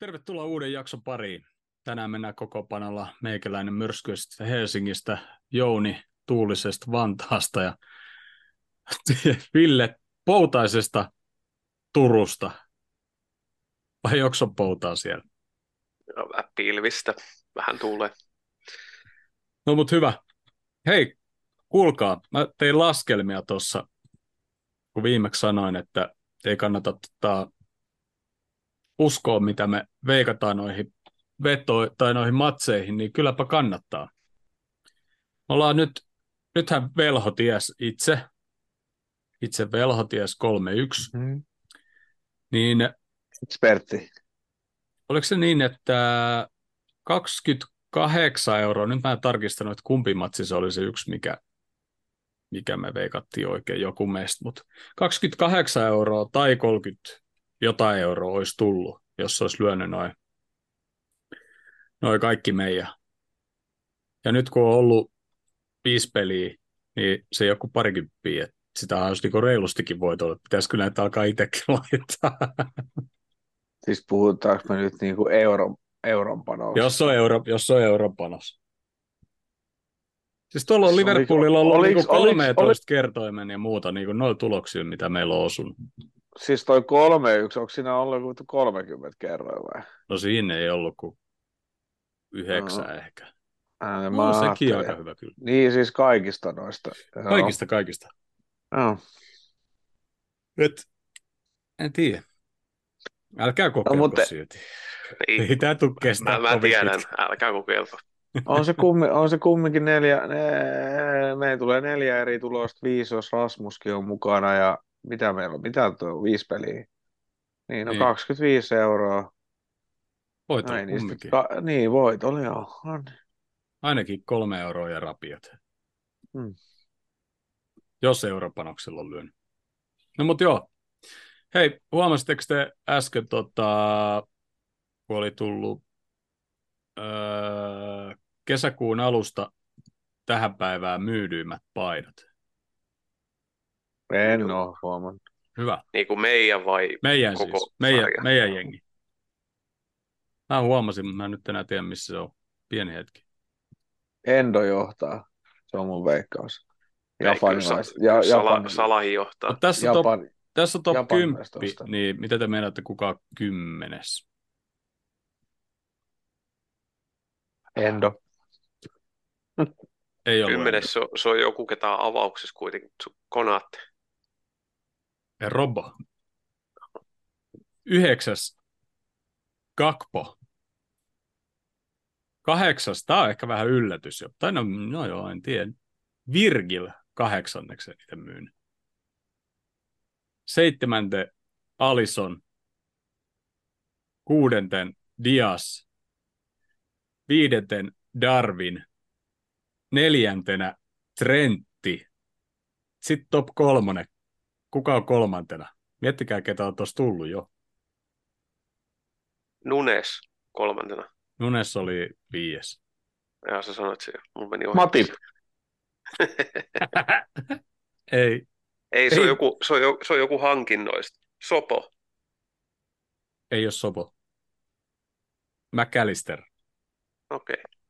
Tervetuloa uuden jakson pariin. Tänään mennään koko panolla meikäläinen myrskyisestä Helsingistä, Jouni Tuulisesta Vantaasta ja Ville Poutaisesta Turusta. Vai Jokson poutaa siellä? No, pilvistä. Vähän tuulee. No mut hyvä. Hei, kuulkaa, mä tein laskelmia tuossa, kun viimeksi sanoin, että ei kannata tota, uskoa, mitä me veikataan noihin veto- tai noihin matseihin, niin kylläpä kannattaa. Me ollaan nyt, nythän Velho ties itse, itse Velho ties 3-1, mm. niin Ekspertti. oliko se niin, että 28 euroa, nyt mä en tarkistanut, että kumpi matsi se oli se yksi, mikä, mikä me veikattiin oikein joku meistä, mutta 28 euroa tai 30 jotain euroa olisi tullut, jos olisi lyönyt noin noi kaikki meidän. Ja nyt kun on ollut viisi peliä, niin se joku parikymppiä, että sitä olisi niin reilustikin voitolla. Pitäisikö näitä alkaa itsekin laittaa? Siis puhutaanko me nyt niinku euro, euron panos? jos on, euro, jos on euron panos. Siis tuolla on Liverpoolilla ollut oliks, niin 13 oliks, kertoimen ja muuta niin noilla tuloksia, mitä meillä on osunut. Siis toi 3-1, onko siinä ollut 30 kerroin vai? No siinä ei ollut kuin yhdeksän no. ehkä. Ää, No, sekin aika hyvä kyllä. Niin, siis kaikista noista. Joo. Kaikista, kaikista. Joo. Et, en tiedä. Älkää kokeilko no, mutta- silti. Niin. Ei tää tuu kestää Mä, mä tiedän, pitkään. älkää kokeilko. On se, kummi, on se kumminkin neljä, ne, meillä tulee neljä eri tulosta, viisi, jos Rasmuskin on mukana ja mitä meillä on, mitä tuo on, viisi peliä. Niin, no Niin. 25 euroa. Voit Näin, niin, kumminkin. sitten, ka, niin, voit, oli joo. On. Ainakin kolme euroa ja rapiat. Hmm. Jos europanoksella on lyönyt. No mut joo. Hei, huomasitteko te äsken, tota, kun oli tullut öö, kesäkuun alusta tähän päivään myydyimmät paidat? En ole huomannut. Hyvä. Niin kuin meidän vai Meidän koko siis. Meidän, sarja? meidän jengi. Mä huomasin, mutta mä en nyt enää tiedä, missä se on. Pieni hetki. Endo johtaa. Se on mun veikkaus. Japanilais. Ja, Sala, Japan, Salahi johtaa. Tässä, on top, Japan, tässä on top Japanilaiset 10, ostaa. niin mitä te meinaatte, kuka on kymmenes? Endo. Ei ollut. Kymmenes se on, se on joku, ketä on avauksessa kuitenkin. Su- Robo. Yhdeksäs. Kakpo. Kahdeksas. Tämä on ehkä vähän yllätys jo. Tai no, no joo, en tiedä. Virgil kahdeksanneksi itse myyn. Seitsemänte Alison. Kuudenten Dias. Viidenten Darwin. Neljäntenä Trentti. Sitten top kolmonen. Kuka on kolmantena? Miettikää, ketä on tuossa tullut jo. Nunes kolmantena. Nunes oli viies. Ja sä sanoit se jo. Mulla meni ohi. Matip. Ei, Ei, se Ei. on, joku, se, on, jo- se on joku hankinnoista. Sopo. ei ole Sopo. McAllister. Okei. Okay.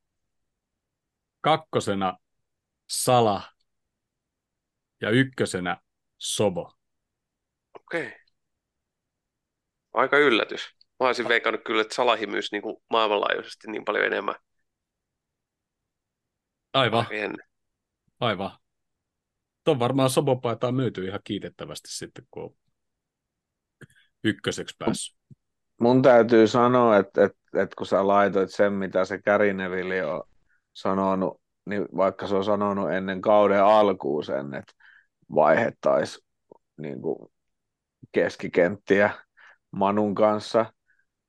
Kakkosena Sala. Ja ykkösenä Sobo. Okei. Okay. Aika yllätys. Mä olisin veikannut kyllä, että Salahi myys niin kuin maailmanlaajuisesti niin paljon enemmän. Aivan, Ennen. aivan. Tuon varmaan Sobo-paita on myyty ihan kiitettävästi sitten, kun on ykköseksi päässyt. Mun täytyy sanoa, että, että, että kun sä laitoit sen, mitä se Kärinevili on sanonut, niin vaikka se on sanonut ennen kauden alkuun sen, että vaihettaisiin niin kuin keskikenttiä Manun kanssa,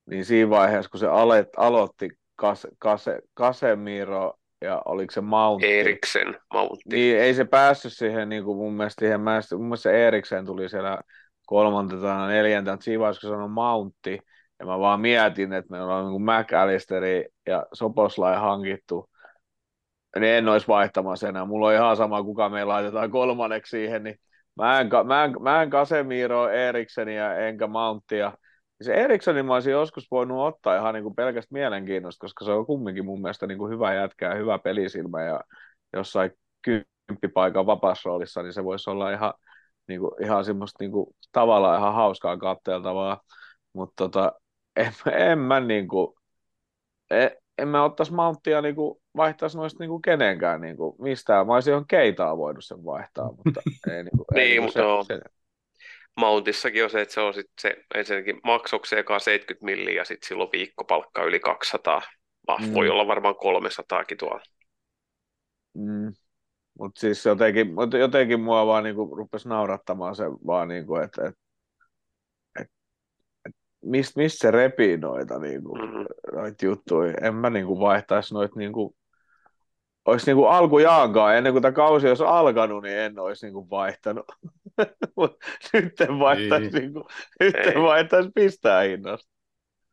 niin siinä vaiheessa, kun se alet, aloitti Kase, Kase, Casemiro ja oliko se Mountti, Eriksen, Mountti. niin ei se päässyt siihen niin kuin mun mielestä siihen, mä, mun mielestä se Eriksen tuli siellä kolmantena tai neljäntenä, siinä vaiheessa, kun sanoi Mountti, ja mä vaan mietin, että meillä on niin McAllisteri ja Soposlai hankittu, niin en olisi vaihtamassa enää. Mulla on ihan sama, kuka me laitetaan kolmanneksi siihen, niin mä en, mä en, mä en Casemiro, Erikseniä enkä Mounttia. se Erikssonin mä olisin joskus voinut ottaa ihan niin kuin pelkästä mielenkiinnosta, koska se on kumminkin mun mielestä niin kuin hyvä jätkä ja hyvä pelisilmä ja jossain kymppipaikan vapaassa roolissa, niin se voisi olla ihan, niin kuin, ihan semmoista niin kuin, tavallaan ihan hauskaa katteltavaa, mutta tota, en, en mä niin kuin, en, en mä ottaisi malttia niin kuin, vaihtaisi noista niin kuin kenenkään niin kuin, mistään. Mä olisin johon keitaa voinut sen vaihtaa, mutta ei, niin kuin, niin, ei, mutta se, se, Mountissakin on se, että se on sit se ensinnäkin maksokseen 70 milliä ja sitten silloin viikkopalkka yli 200. Ah, mm. Voi olla varmaan 300 tuolla. Mm. Mutta siis jotenkin, jotenkin mua vaan niinku rupesi naurattamaan se vaan, niinku, että et, et, et, mistä mist se repii noita, niinku, mm-hmm. noita juttuja. En mä niinku vaihtaisi noita niinku, olisi niinku alkujaankaan, ennen kuin tämä kausi olisi alkanut, niin en olisi niinku vaihtanut. nyt en vaihtaisi, niin. niinku, nyt en vaihtaisi pistää hinnasta.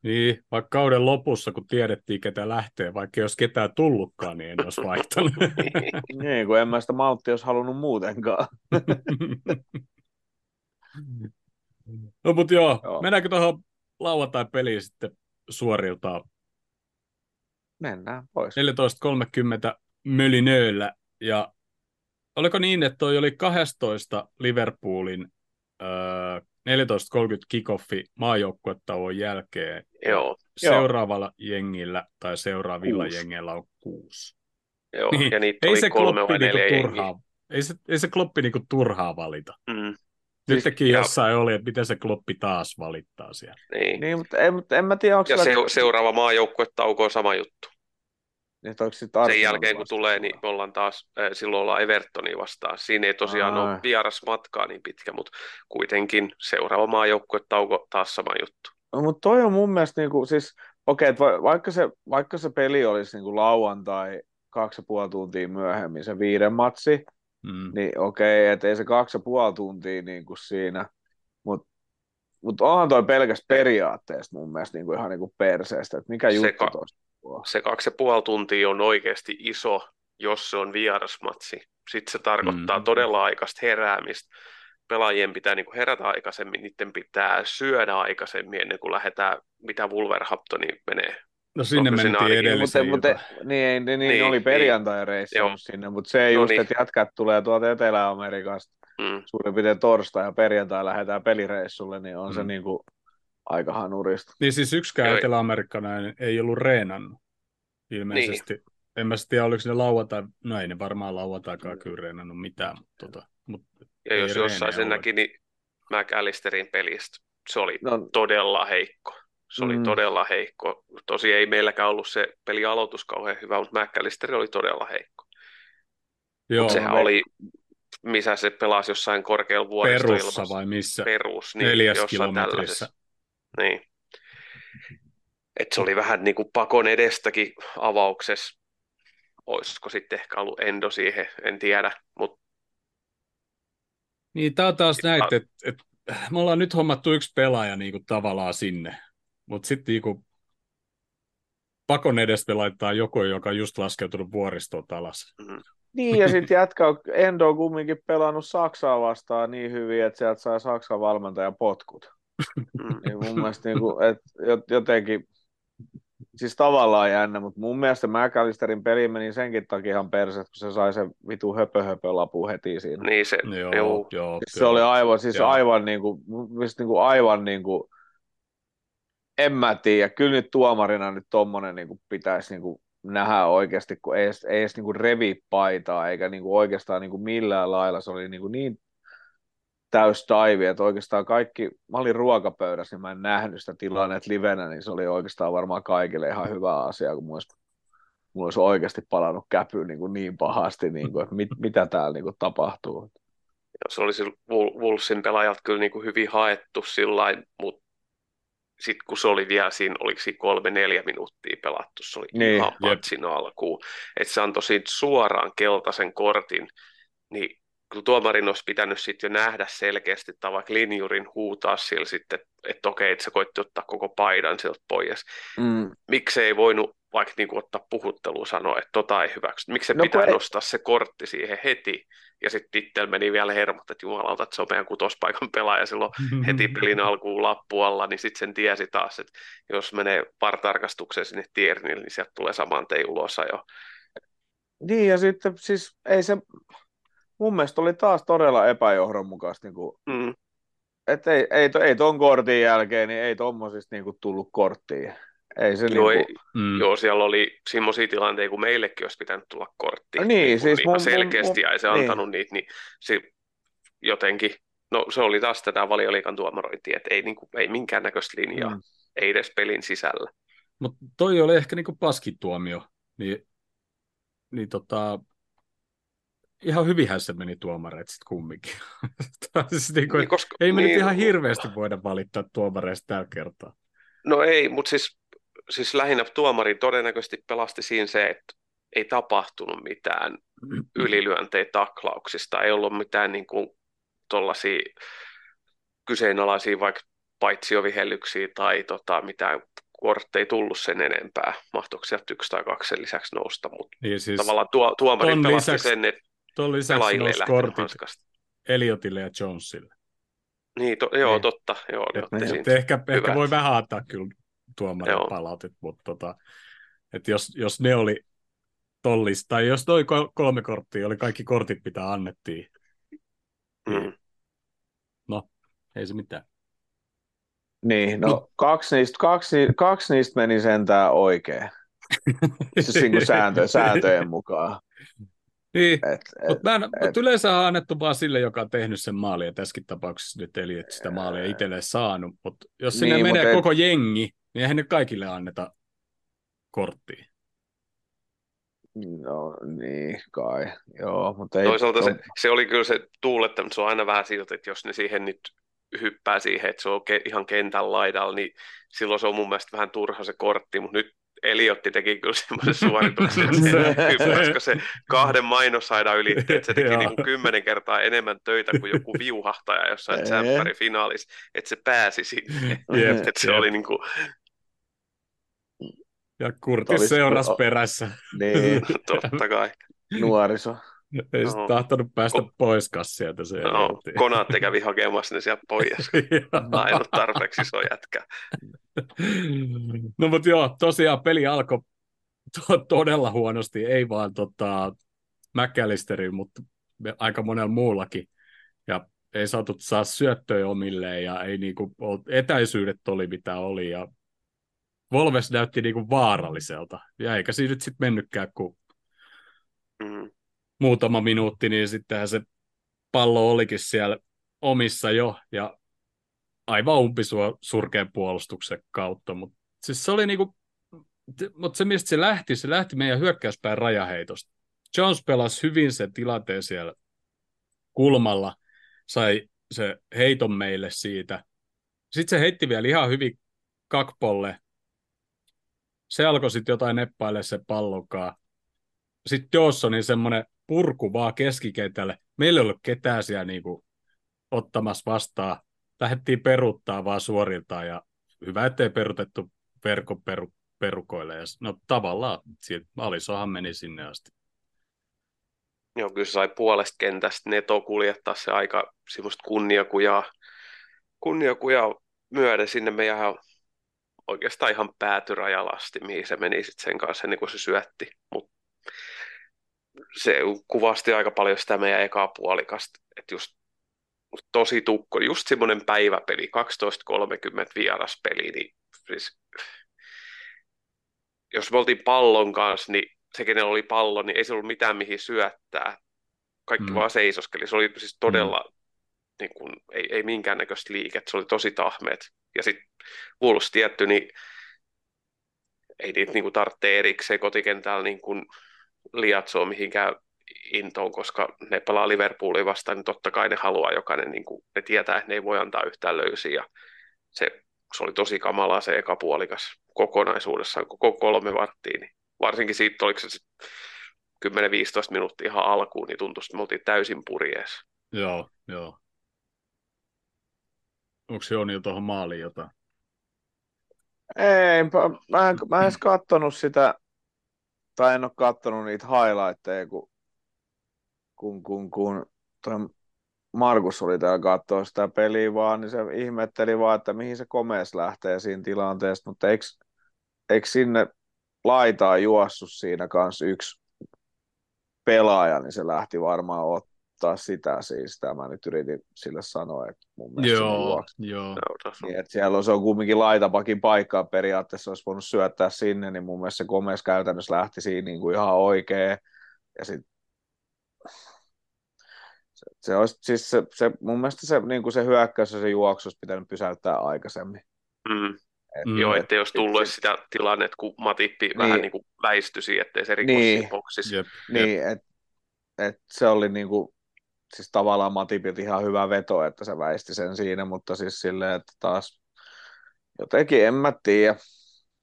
Niin, vaikka kauden lopussa, kun tiedettiin, ketä lähtee, vaikka jos ketään tullutkaan, niin en olisi vaihtanut. niin, kun en mä sitä malttia olisi halunnut muutenkaan. no mutta joo, joo. mennäänkö tuohon lauantai-peliin sitten suoriltaan? Mennään pois. 14.30 Mölinööllä, ja oliko niin, että toi oli 12 Liverpoolin öö, 14.30 kikoffi maajoukkuetauon jälkeen. Joo. Seuraavalla Joo. jengillä tai seuraavilla kuusi. jengeillä on kuusi. Joo, niin. ja niitä ei se kolme vai niinku turhaa, ei se, ei se kloppi niinku turhaa valita. Mm. Nytkin siis, jossain ja... oli, että miten se kloppi taas valittaa siellä. Niin, niin mutta, en, mutta en mä tiedä, onko Ja se, seuraava maajoukkuetauko on sama juttu. Niin, Sen jälkeen kun tulee, niin me ollaan taas, äh, silloin ollaan Evertonia vastaan. Siinä ei tosiaan Aa. ole vieras matkaa niin pitkä, mutta kuitenkin seuraava maajoukkuetauko taas sama juttu. No, mutta toi on mun mielestä, niin kuin, siis, okei, okay, va- vaikka, se, vaikka se peli olisi niin kuin lauantai kaksi ja puoli tuntia myöhemmin, se viiden matsi, mm. niin okei, okay, että ei se kaksi ja puoli tuntia niin kuin siinä, mutta mutta onhan toi pelkästään periaatteesta mun mielestä niin kuin ihan niin kuin perseestä, että mikä juttu ka- tuosta se kaksi ja puoli tuntia on oikeasti iso, jos se on vierasmatsi. Sitten se tarkoittaa mm. todella aikaista heräämistä. Pelaajien pitää niin kuin herätä aikaisemmin, niiden pitää syödä aikaisemmin ennen kuin lähdetään, mitä Wolverhamptoni menee. No sinne mentiin edellisen mutta, mutta, niin, niin, niin, oli perjantai-reissu niin, sinne, mutta se no just, niin. että jätkät tulee tuolta Etelä-Amerikasta mm. suurin piirtein torstai ja perjantai lähdetään pelireissulle, niin on mm. se niin kuin, aika hanurista. Niin siis yksikään etelä-amerikkalainen ei ollut reenannut ilmeisesti. Niin. En mä tiedä, oliko ne lauantai, no ei ne varmaan lauantaikaan kyllä reenannut mitään. Mutta, tota, mutta ja jos jossain sen näki, niin McAllisterin pelistä se oli no. todella heikko. Se oli mm. todella heikko. Tosi ei meilläkään ollut se peli aloitus kauhean hyvä, mutta McAllister oli todella heikko. Joo, Mut sehän me... oli, missä se pelasi jossain korkealla vuodesta Perussa vai missä? Perus, niin Neljäs kilometrissä. Niin. Et se oli vähän niin kuin pakon edestäkin avauksessa. Olisiko sitten ehkä ollut endo siihen, en tiedä. Mut... Niin, tämä on taas näin, että, että me ollaan nyt hommattu yksi pelaaja niin kuin tavallaan sinne, mutta sitten niin pakon edestä laittaa joku, joka on just laskeutunut vuoristoon alas. Mm-hmm. Niin, ja sitten jatka Endo on kumminkin pelannut Saksaa vastaan niin hyvin, että sieltä sai Saksan valmentajan potkut. Mm. niin mun mielestä niin kuin, että jotenkin, siis tavallaan jännä, mutta mun mielestä McAllisterin peli meni senkin takia ihan perse, kun se sai sen vitu höpö höpö lapu heti siinä. Niin se, joo, joo. joo siis se oli aivan, siis joo. aivan niin kuin, niin kuin aivan niin kuin, en mä tiedä, kyllä nyt tuomarina nyt tommonen niin kuin pitäisi niin kuin nähdä oikeasti, kun ei edes, ei edes niin kuin revi paitaa, eikä niin kuin oikeastaan niin kuin millään lailla, se oli niin, kuin niin täys taivi, että oikeastaan kaikki, mä olin ruokapöydässä, niin mä en nähnyt sitä tilannetta livenä, niin se oli oikeastaan varmaan kaikille ihan hyvä asia, kun mulla olisi, mulla olisi oikeasti palannut käpy niin, kuin niin pahasti, niin kuin, että mit, mitä täällä niin kuin tapahtuu. Se olisi Wolfsin pelaajat kyllä niin kuin hyvin haettu sillä mutta sitten kun se oli vielä siinä, oliko siinä kolme, neljä minuuttia pelattu, se oli niin, ihan matsin alkuun. Että se antoi siitä suoraan keltaisen kortin, niin kyllä tuomarin olisi pitänyt sitten jo nähdä selkeästi, että vaikka linjurin huutaa sillä sitten, että, okei, että se koitti ottaa koko paidan sieltä pois. Mm. Miksi ei voinut vaikka niin kuin ottaa puhuttelua sanoa, että tota ei hyväksy. Miksi se no, pitää ei... nostaa se kortti siihen heti? Ja sitten itsellä meni vielä hermot, että jumalauta, että se on meidän kutospaikan pelaaja silloin heti pelin alkuun lappu alla, niin sitten sen tiesi taas, että jos menee partarkastukseen sinne tiernille, niin sieltä tulee saman tein ulos jo. Niin, ja sitten siis ei se, mun mielestä oli taas todella epäjohdonmukaista, niin kuin, mm. että ei, ei, ei ton kortin jälkeen, niin ei tommosista niin kuin, tullut korttia. Ei se joo, niin kuin... ei, mm. joo, siellä oli semmoisia tilanteita, kun meillekin olisi pitänyt tulla kortti. No niin, niin siis mun, selkeästi, mun, ja ei se niin. antanut niitä, niin se jotenkin, no se oli taas tätä valioliikan tuomarointia, että ei, niin kuin, ei minkäännäköistä linjaa, mm. ei edes pelin sisällä. Mutta toi oli ehkä niin kuin paskituomio, niin, niin tota, ihan hyvinhän se meni tuomareet sitten kumminkin. siis niin kuin, niin, koska, ei me niin, nyt ihan hirveästi voida valittaa tuomareista tällä kertaa. No ei, mutta siis siis lähinnä tuomari todennäköisesti pelasti siinä se, että ei tapahtunut mitään ylilyöntejä taklauksista, ei ollut mitään niin kuin kyseenalaisia vaikka paitsiovihellyksiä tai tota, mitään kortteja tullut sen enempää. Mahtoiko sieltä yksi tai kaksi sen lisäksi nousta, mutta niin siis tavallaan tuo, tuomari pelasti lisäksi, sen, että tuon lisäksi nousi kortit Eliotille ja Jonesille. Niin, to, joo, niin. totta. Joo, et, et ehkä, ehkä voi vähän antaa kyllä tuomarin Joo. palautit, mutta tota, että jos, jos ne oli tollista, tai jos toi kolme korttia oli kaikki kortit, mitä annettiin, niin mm. no, ei se mitään. Niin, no, no. Kaksi, niistä, kaksi, kaksi niistä meni sentään oikein. siis niin kuin sääntö, sääntöjen mukaan. Niin, mutta et, mut yleensä on annettu vaan sille, joka on tehnyt sen maalin, ja tässäkin tapauksessa nyt eli että sitä maalia itselleen saanut, mutta jos sinne niin, menee koko et, jengi, niin eihän nyt kaikille anneta korttia. No niin, kai. Joo, mutta ei, Toisaalta se, se, oli kyllä se tuuletta, mutta se on aina vähän siltä, että jos ne siihen nyt hyppää siihen, että se on ke, ihan kentän laidalla, niin silloin se on mun mielestä vähän turha se kortti, mutta nyt Eliotti teki kyllä semmoisen suorituksen, että se, se kahden mainosaidan ylitti, että se teki niin kuin kymmenen kertaa enemmän töitä kuin joku viuhahtaja jossain finaalissa, että se pääsi sinne. Yep, että se oli niin kuin, ja Kurtis seurasi perässä. Niin. Totta kai. Nuoriso. Ei no. tahtonut päästä Ko- pois sieltä. Se no, Konaatte kävi hakemassa ne sieltä pois. Ainut tarpeeksi iso jätkä. no mutta joo, tosiaan peli alkoi to- todella huonosti. Ei vaan tota, McAllisterin, mutta aika monella muullakin. Ja ei saatu saa syöttöjä omilleen ja ei niinku, etäisyydet oli mitä oli ja Volves näytti niinku vaaralliselta. Ja eikä siinä nyt sitten mennytkään kuin mm. muutama minuutti, niin sittenhän se pallo olikin siellä omissa jo, ja aivan umpisua surkean puolustuksen kautta, mutta siis se oli niinku, mutta se mistä se lähti, se lähti meidän hyökkäyspään rajaheitosta. Jones pelasi hyvin sen tilanteen siellä kulmalla, sai se heiton meille siitä. Sitten se heitti vielä ihan hyvin kakpolle, se alkoi sitten jotain neppaille se pallokaa. Sitten Dawsonin semmoinen purku vaan keskikentälle. Meillä ei ollut ketään siellä niinku ottamassa vastaan. Lähdettiin peruttaa vaan suoriltaan ja hyvä, ettei perutettu verkko peru, perukoille. Ja, no tavallaan Alisohan meni sinne asti. Joo, kyllä se sai puolesta kentästä Neto kuljettaa se aika semmoista kunniakujaa, kunniakujaa myöden sinne meidän oikeastaan ihan päätyrajalasti, mihin se meni sitten sen kanssa ennen kuin se syötti. Mut se kuvasti aika paljon sitä meidän ekaa puolikasta, että just tosi tukko, just semmoinen päiväpeli, 12.30 vieraspeli, niin siis, jos me oltiin pallon kanssa, niin se, kenellä oli pallo, niin ei se ollut mitään mihin syöttää. Kaikki mm. vaan seisoskeli. Se oli siis todella, mm. niin kuin, ei, ei minkäännäköistä liikettä, se oli tosi tahmeet. Ja sitten Wolves tietty, niin ei niitä niin tarvitse erikseen kotikentällä niin kuin liatsoa mihinkään intoon, koska ne pelaa Liverpoolia vastaan, niin totta kai ne haluaa jokainen, niin kuin, ne tietää, että ne ei voi antaa yhtään löysiä. Ja se, se oli tosi kamalaa se eka puolikas kokonaisuudessaan, koko kolme varttia, niin varsinkin siitä, oliko se 10-15 minuuttia ihan alkuun, niin tuntui, että me oltiin täysin purjeessa. Joo, joo. Onko se on jo tuohon maaliin jotain? Ei, mä en, mä en edes kattonut sitä, tai en ole kattonut niitä highlightteja, kun, kun, kun, kun toi Markus oli täällä katsoa sitä peliä vaan, niin se ihmetteli vaan, että mihin se komees lähtee siinä tilanteessa, mutta eikö, eikö sinne laitaa juossut siinä kanssa yksi pelaaja, niin se lähti varmaan ottaa sitä siis. Tämä nyt yritin sille sanoa, että mun mielestä joo, se joo. Niin, että siellä on, se on kumminkin laitapakin paikkaa periaatteessa, olisi voinut syöttää sinne, niin mun mielestä se Gomez käytännössä lähti siinä niin kuin ihan oikein. Ja sit, se, se, olisi, siis se, se, mun mielestä se, niin kuin se hyökkäys ja se juoksu olisi pitänyt pysäyttää aikaisemmin. Mm. Et, mm. Joo, että jos tullut sit, sitä tilannetta, kun Matippi niin, vähän niin kuin väistyisi, ettei se rikkoisi niin, boksissa. Jep, niin, että et se oli niin kuin, siis tavallaan Matipit ihan hyvä veto, että se väisti sen siinä, mutta siis silleen, että taas jotenkin en mä tiedä.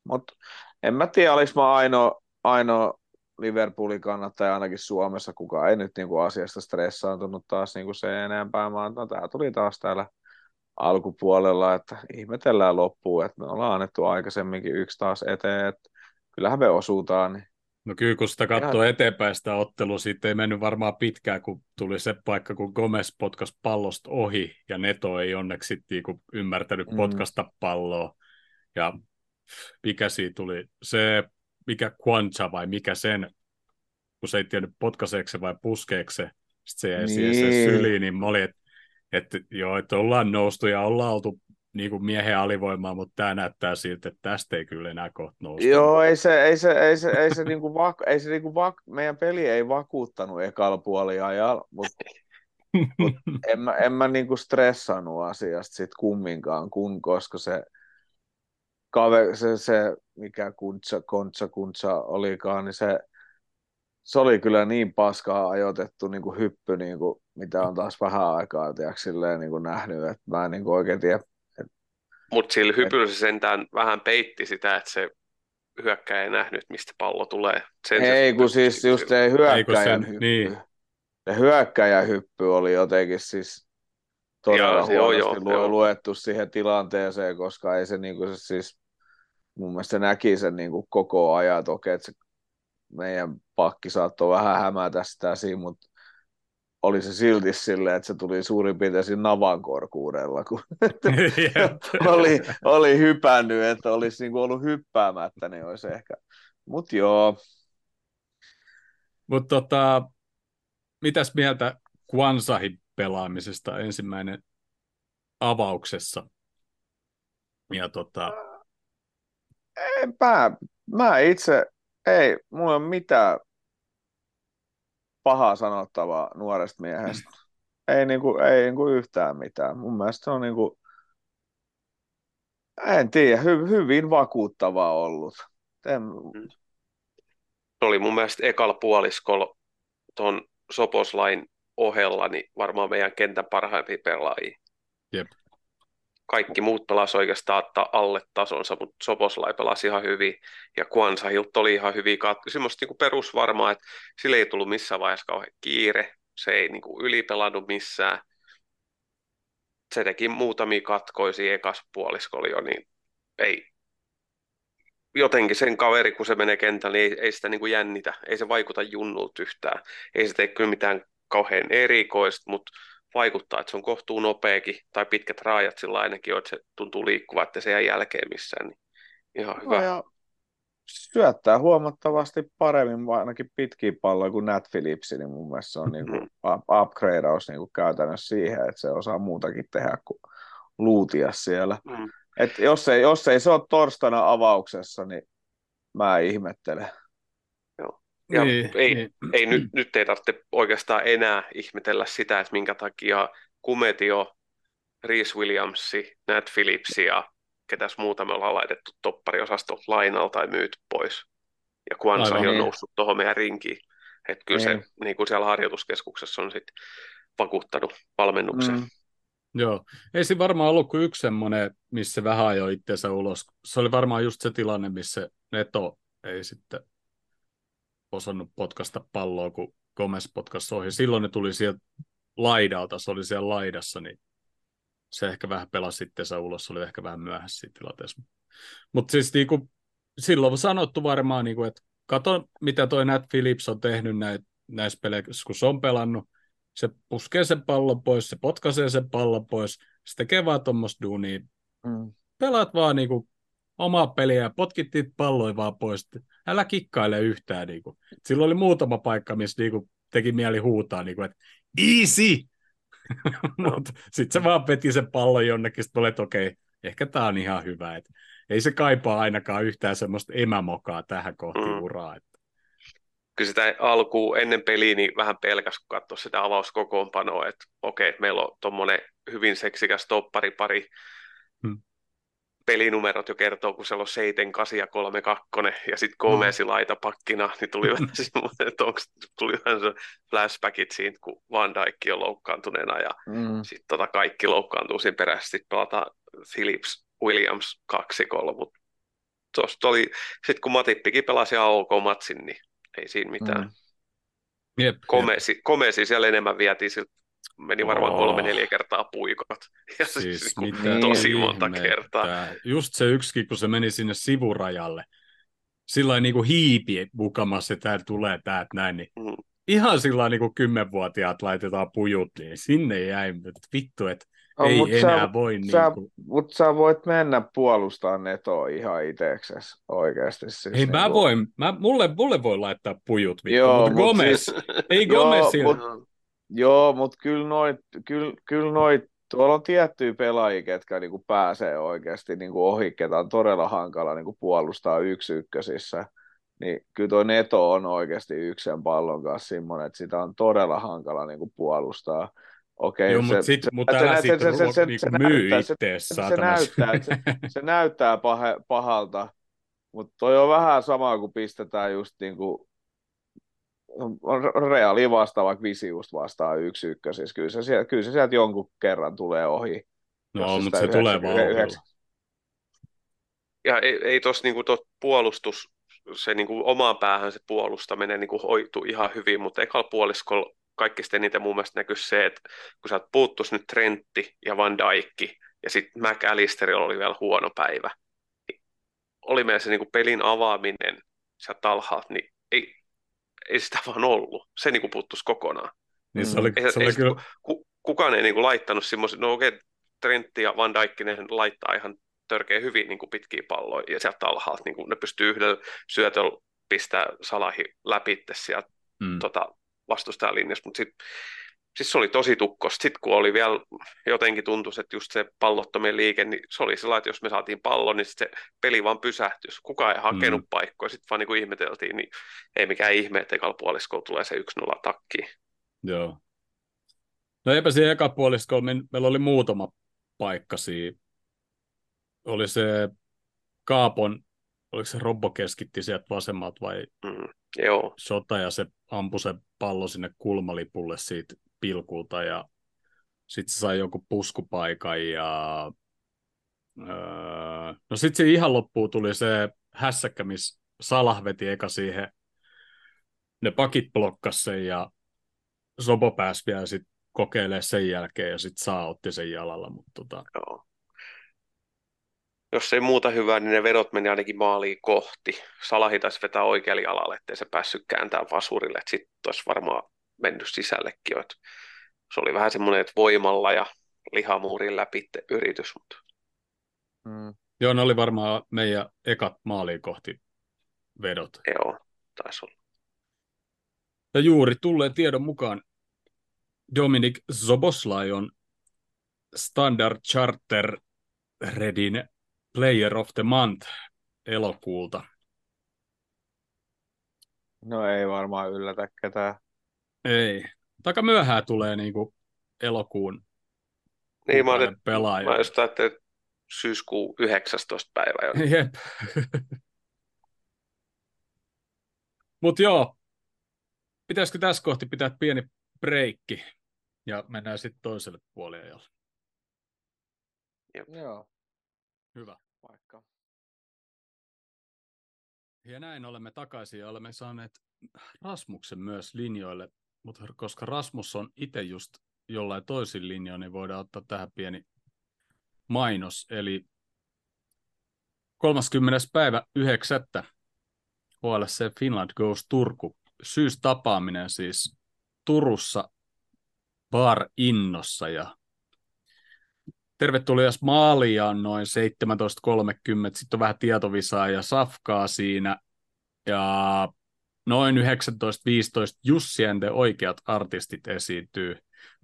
Mutta en mä tiedä, olis mä ainoa, ainoa Liverpoolin kannattaja ainakin Suomessa, kuka ei nyt niinku asiasta stressaantunut taas niinku se enempää. Mä no, tämä tuli taas täällä alkupuolella, että ihmetellään loppuun, että me ollaan annettu aikaisemminkin yksi taas eteen, että kyllähän me osuutaan. Niin. No kyllä, kun sitä katsoo Ihan... eteenpäin sitä ottelua, siitä ei mennyt varmaan pitkään, kun tuli se paikka, kun Gomez potkas pallosta ohi, ja Neto ei onneksi sitten niinku ymmärtänyt mm. potkasta palloa. Ja mikä siitä tuli? Se, mikä Quancha vai mikä sen, kun se ei tiennyt potkaiseeko se vai puskeeko se, sitten se jäi niin. siihen syliin, niin mä olin, että että joo, että ollaan noustu ja ollaan oltu niin kuin miehen alivoimaa, mutta tämä näyttää siltä, että tästä ei kyllä enää kohta nousta. Joo, ei se, ei se, ei se, ei se, niin kuin vaku, ei se niin kuin vaku, meidän peli ei vakuuttanut ekalla puoliajalla, mutta mut en mä, en mä niin kuin stressannut asiasta sit kumminkaan, kun, koska se, kave, se, se mikä kuntsa, kontsa, kuntsa olikaan, niin se, se oli kyllä niin paskaa ajoitettu niin kuin hyppy, niin kuin, mitä on taas vähän aikaa tiiäks, silleen, niin kuin nähnyt, että mä en niin kuin oikein tiedä. Mutta sillä hypyllä se sentään vähän peitti sitä, että se hyökkäjä ei nähnyt, mistä pallo tulee. Sen ei, kun siis just se hyökkäjän hyppy. Niin. Se hyökkäjän hyppy oli jotenkin siis todella ja, huonosti joo, joo, luettu siihen tilanteeseen, koska ei se, niin kuin, se siis mun mielestä se näki sen niin kuin koko ajan, että okei, että se meidän pakki saattoi vähän hämätä sitä siinä, mutta oli se silti silleen, että se tuli suurin piirtein siinä navan korkuudella, kun oli, oli hypännyt, että olisi niin kuin ollut hyppäämättä, niin olisi ehkä. Mutta joo. Mutta tota, mitäs mieltä Kwansahin pelaamisesta ensimmäinen avauksessa? Ja tota... Mä, mä itse ei, mulla ei ole mitään pahaa sanottavaa nuoresta miehestä. Ei, niinku, ei niinku yhtään mitään. Mun mielestä se on niinku, en tiedä, hy, hyvin vakuuttavaa ollut. En... Se oli mun mielestä ekalla puoliskolla tuon Soposlain ohella, niin varmaan meidän kentän parhaimpia pelaajia. Jep kaikki muut pelasi oikeastaan alle tasonsa, mutta Soposlai pelasi ihan hyvin ja Hilt oli ihan hyvin. Semmoista niin perusvarmaa, että sille ei tullut missään vaiheessa kauhean kiire, se ei niin kuin ylipelannut missään. Se teki muutamia katkoisia ekas puoliskolla jo, niin ei, jotenkin sen kaveri, kun se menee kentälle, niin ei, ei sitä niin kuin jännitä, ei se vaikuta junnulta yhtään. Ei se tee kyllä mitään kauhean erikoista, mutta vaikuttaa, että se on kohtuu nopeakin, tai pitkät raajat sillä ainakin on, että se tuntuu liikkuva, että se ei jälkeen missään, niin ihan no hyvä. Ja syöttää huomattavasti paremmin ainakin pitkiä palloja kuin Nat Phillips, niin mun mielestä se on niinku mm-hmm. upgradeaus niinku käytännössä siihen, että se osaa muutakin tehdä kuin luutia siellä. Mm. Et jos, ei, jos ei se ole torstaina avauksessa, niin mä ihmettelen. Ja niin, ei, niin. ei nyt, nyt ei tarvitse oikeastaan enää ihmetellä sitä, että minkä takia Kumetio, Reese Williamsi, Nat Phillips ja ketäs muuta me ollaan laitettu toppariosasto lainalta tai myyt pois. Ja Kwanza on niin. noussut tuohon meidän rinkiin. Että kyllä niin. se niin kuin siellä harjoituskeskuksessa on sitten vakuuttanut valmennuksen. Mm. Joo, ei se varmaan ollut kuin yksi semmoinen, missä vähän ajoi itseensä ulos. Se oli varmaan just se tilanne, missä Neto ei sitten osannut potkasta palloa, kun Gomez potkasi ohi. Silloin ne tuli sieltä laidalta, se oli siellä laidassa, niin se ehkä vähän pelasi sitten ulos, oli ehkä vähän myöhässä siinä tilanteessa. Mutta siis niinku, silloin on sanottu varmaan, niinku, että kato mitä toi Nat Phillips on tehnyt näitä näissä peleissä, kun se on pelannut, se puskee sen pallon pois, se potkaisee sen pallon pois, se tekee vaan tuommoista duunia. Mm. Pelaat vaan niinku omaa peliä ja potkittiin palloja vaan pois. Älä kikkaile yhtään. Niinku. Silloin oli muutama paikka, missä niinku teki mieli huutaa, niinku, että easy! Mutta sitten se vaan peti sen pallon jonnekin, sitten olet, okei, okay, ehkä tämä on ihan hyvä. Et ei se kaipaa ainakaan yhtään semmoista emämokaa tähän kohti mm. uraa. Et kyllä sitä alkuun ennen peliä niin vähän pelkäs, kun katsoi sitä avauskokoonpanoa, että okei, meillä on tuommoinen hyvin seksikäs topparipari. Hmm. Pelinumerot jo kertoo, kun siellä on 7, 8 ja 3, 2, ja sitten Gomesi hmm. laitapakkina, niin tuli vähän semmoinen, että onko, tuli vähän se flashbackit siitä, kun Van Dijk on loukkaantuneena, ja hmm. sitten tota kaikki loukkaantuu siinä perässä, sitten pelataan Phillips, Williams, kaksi, kolme, mutta tuosta oli, sitten kun Matippikin pelasi ihan ok matsin, niin ei siinä mitään. Mm. Jep, komesi, jep. komesi siellä enemmän vietiin, siltä meni varmaan oh. kolme neljä kertaa puikot. Ja siis, siis niin, tosi monta ihmettä. kertaa. Just se yksikin, kun se meni sinne sivurajalle, sillä niin kuin hiipi mukamassa, että täällä tulee täältä näin, niin mm. ihan sillä niin kuin kymmenvuotiaat laitetaan pujut, niin sinne jäi, että vittu, että No, ei mut enää sä, voi. Sä, niin kuin... Mutta sä voit mennä puolustamaan netoa ihan itseksesi oikeasti. Siis ei niin mä kuin... voin, mä, mulle, mulle voi laittaa pujut, vittu, joo, mutta mut Gomez, siis, ei Gomez. Joo, mut, joo, mutta kyllä noit, kyllä, kyllä noit, tuolla on tiettyjä pelaajia, ketkä niinku pääsee oikeasti niinku ohi, ketä on todella hankala niinku puolustaa yksi ykkösissä. Niin kyllä tuo Neto on oikeasti yksen pallon kanssa semmoinen, että sitä on todella hankala niinku puolustaa. Okei, Joo, mutta sitten mut älä sitten se, se, se, niinku se, myy se, se, se, näyttää, se, se näyttää pahe, pahalta, mutta toi on vähän sama kuin pistetään just niin reaali vastaan vaikka Visiust vastaan yksi ykkös. Siis kyllä se, sieltä, kyllä se sieltä jonkun kerran tulee ohi. No, mutta se tulee vaan Ja ei, ei tuossa niinku puolustus, se niinku omaan päähän se puolustaminen niinku hoituu ihan hyvin, mutta ekalla puoliskolla kaikista eniten mun mielestä näkyy se, että kun sä puuttuisi nyt Trentti ja Van Dijk, ja sitten McAllisterilla oli vielä huono päivä, niin oli meillä se niin kuin pelin avaaminen sä talhaat, niin ei, ei sitä vaan ollut. Se niin kuin puuttuisi kokonaan. Niin se oli, ei, se oli ei, kyllä... Ku, kukaan ei niin kuin laittanut semmoisen, no okei, okay, Trentti ja Van Dijk, ne laittaa ihan törkeä hyvin niin kuin pitkiä palloja, ja sieltä alhaalta niin kuin ne pystyy yhdellä syötöllä pistää Salahi läpi sieltä mm. tota, vastustajan linjassa, mutta sitten siis se oli tosi tukkosta. Sitten kun oli vielä jotenkin tuntui, että just se pallottomien liike, niin se oli sellainen, että jos me saatiin pallon, niin se peli vaan pysähtyi. Kukaan ei hakenut mm. paikkoja, sitten vaan niin kuin ihmeteltiin, niin ei mikään ihme, että ekalla puoliskolla tulee se 1-0 takki. Joo. No eipä siinä eka puoliskolla, meillä oli muutama paikka siinä. Oli se Kaapon, oliko se Robbo keskitti sieltä vasemmalta vai mm, joo. Sota ja se ampui se pallo sinne kulmalipulle siitä pilkulta ja sitten se sai joku puskupaikan ja öö, no sitten se ihan loppuun tuli se hässäkkä, missä Salah veti eka siihen, ne pakit blokkas sen ja Sobo pääsi vielä sitten kokeilemaan sen jälkeen ja sitten saa otti sen jalalla. Mutta tota... Joo jos ei muuta hyvää, niin ne vedot meni ainakin maaliin kohti. Salahi taisi vetää oikealle jalalle, ettei se päässyt kääntämään vasurille, sitten olisi varmaan mennyt sisällekin jo. Se oli vähän semmoinen, että voimalla ja lihamuurin läpi yritys. Mutta... Mm. Joo, ne oli varmaan meidän ekat maaliin kohti vedot. Joo, taisi olla. Ja juuri tulleen tiedon mukaan Dominic Zoboslai on Standard Charter Redin Player of the Month elokuulta. No ei varmaan yllätä ketään. Ei. Taka myöhään tulee niin kuin elokuun niin, mä, olen, pelaaja. mä just ajattelin, että syyskuun 19. päivä jo. Jep. Mutta joo, pitäisikö tässä kohti pitää pieni breikki ja mennään sitten toiselle puolelle. Joo. Hyvä paikka. Ja näin olemme takaisin ja olemme saaneet Rasmuksen myös linjoille, mutta koska Rasmus on itse just jollain toisin linjoilla, niin voidaan ottaa tähän pieni mainos, eli 30. päivä 9. HLC Finland Goes Turku. Syystapaaminen siis Turussa Bar Innossa ja tervetulias maalia on noin 17.30, sitten on vähän tietovisaa ja safkaa siinä ja noin 19.15 Jussi Ente oikeat artistit esiintyy.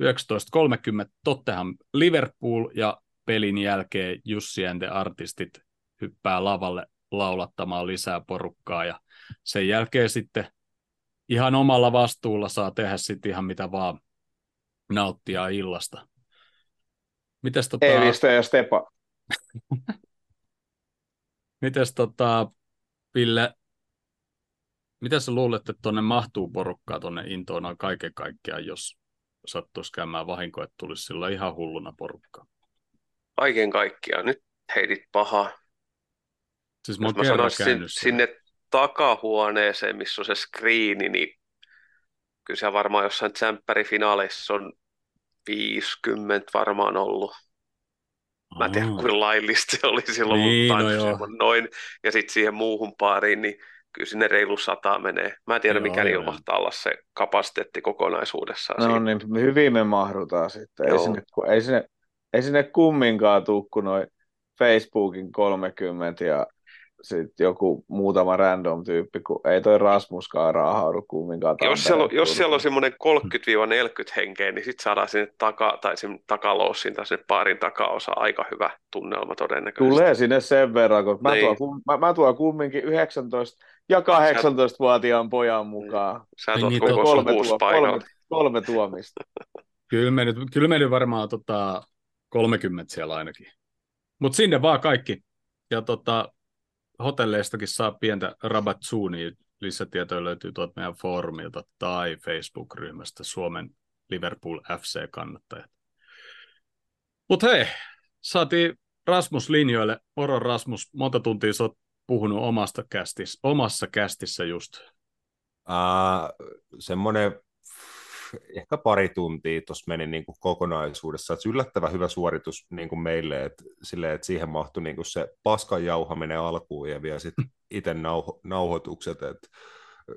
19.30 Tottenham Liverpool ja pelin jälkeen Jussi Ente artistit hyppää lavalle laulattamaan lisää porukkaa ja sen jälkeen sitten ihan omalla vastuulla saa tehdä sitten ihan mitä vaan nauttia illasta. Mites tota... Evistä ja Stepa. Mites tota, Ville, mitä sä luulet, että tuonne mahtuu porukkaa tuonne Intoon kaiken kaikkiaan, jos sattuisi käymään vahinko, että tulisi sillä ihan hulluna porukkaa? Kaiken kaikkiaan. Nyt heitit paha. Siis mä, mä sanoisin sinne, sinne takahuoneeseen, missä on se screeni, niin kyllä se varmaan jossain tsemppärifinaaleissa on 50 varmaan ollut. Mä en tiedä, kuinka laillista se oli silloin, niin, mutta no noin. Ja sitten siihen muuhun paariin, niin kyllä sinne reilu sata menee. Mä en tiedä, joo, mikä niillä mahtaa olla se kapasiteetti kokonaisuudessaan. No siinä. niin, hyvin me mahdutaan sitten. Ei sinne, ei, sinne, ei sinne kumminkaan tuu kuin noin Facebookin 30 ja sitten joku muutama random tyyppi, kun ei toi Rasmuskaan raahaudu kumminkaan. Jos siellä, on, jos siellä on semmoinen 30-40 henkeä, niin sitten saadaan sinne taka, tai sinne takaloussiin tai sinne paarin takaosa aika hyvä tunnelma todennäköisesti. Tulee sinne sen verran, kun mä, niin. tuon, mä, mä tuon kumminkin 19 ja 18-vuotiaan pojan mukaan. Sä tuot koko kolme, tuo, kolme, kolme tuomista. kyllä, me nyt, kyllä me nyt varmaan tota, 30 siellä ainakin. Mutta sinne vaan kaikki. Ja tota, hotelleistakin saa pientä rabatsoonia. Lisätietoja löytyy tuolta meidän foorumilta tai Facebook-ryhmästä Suomen Liverpool FC-kannattajat. Mutta hei, saatiin Rasmus linjoille. Moro Rasmus, monta tuntia sä oot puhunut omasta kästis, omassa kästissä just? Uh, semmoinen ehkä pari tuntia tuossa meni niin kuin kokonaisuudessa. Se yllättävän hyvä suoritus niin kuin meille, että, että siihen mahtui niin kuin se paskan jauhaminen alkuun ja vielä sitten itse nauho, nauhoitukset, että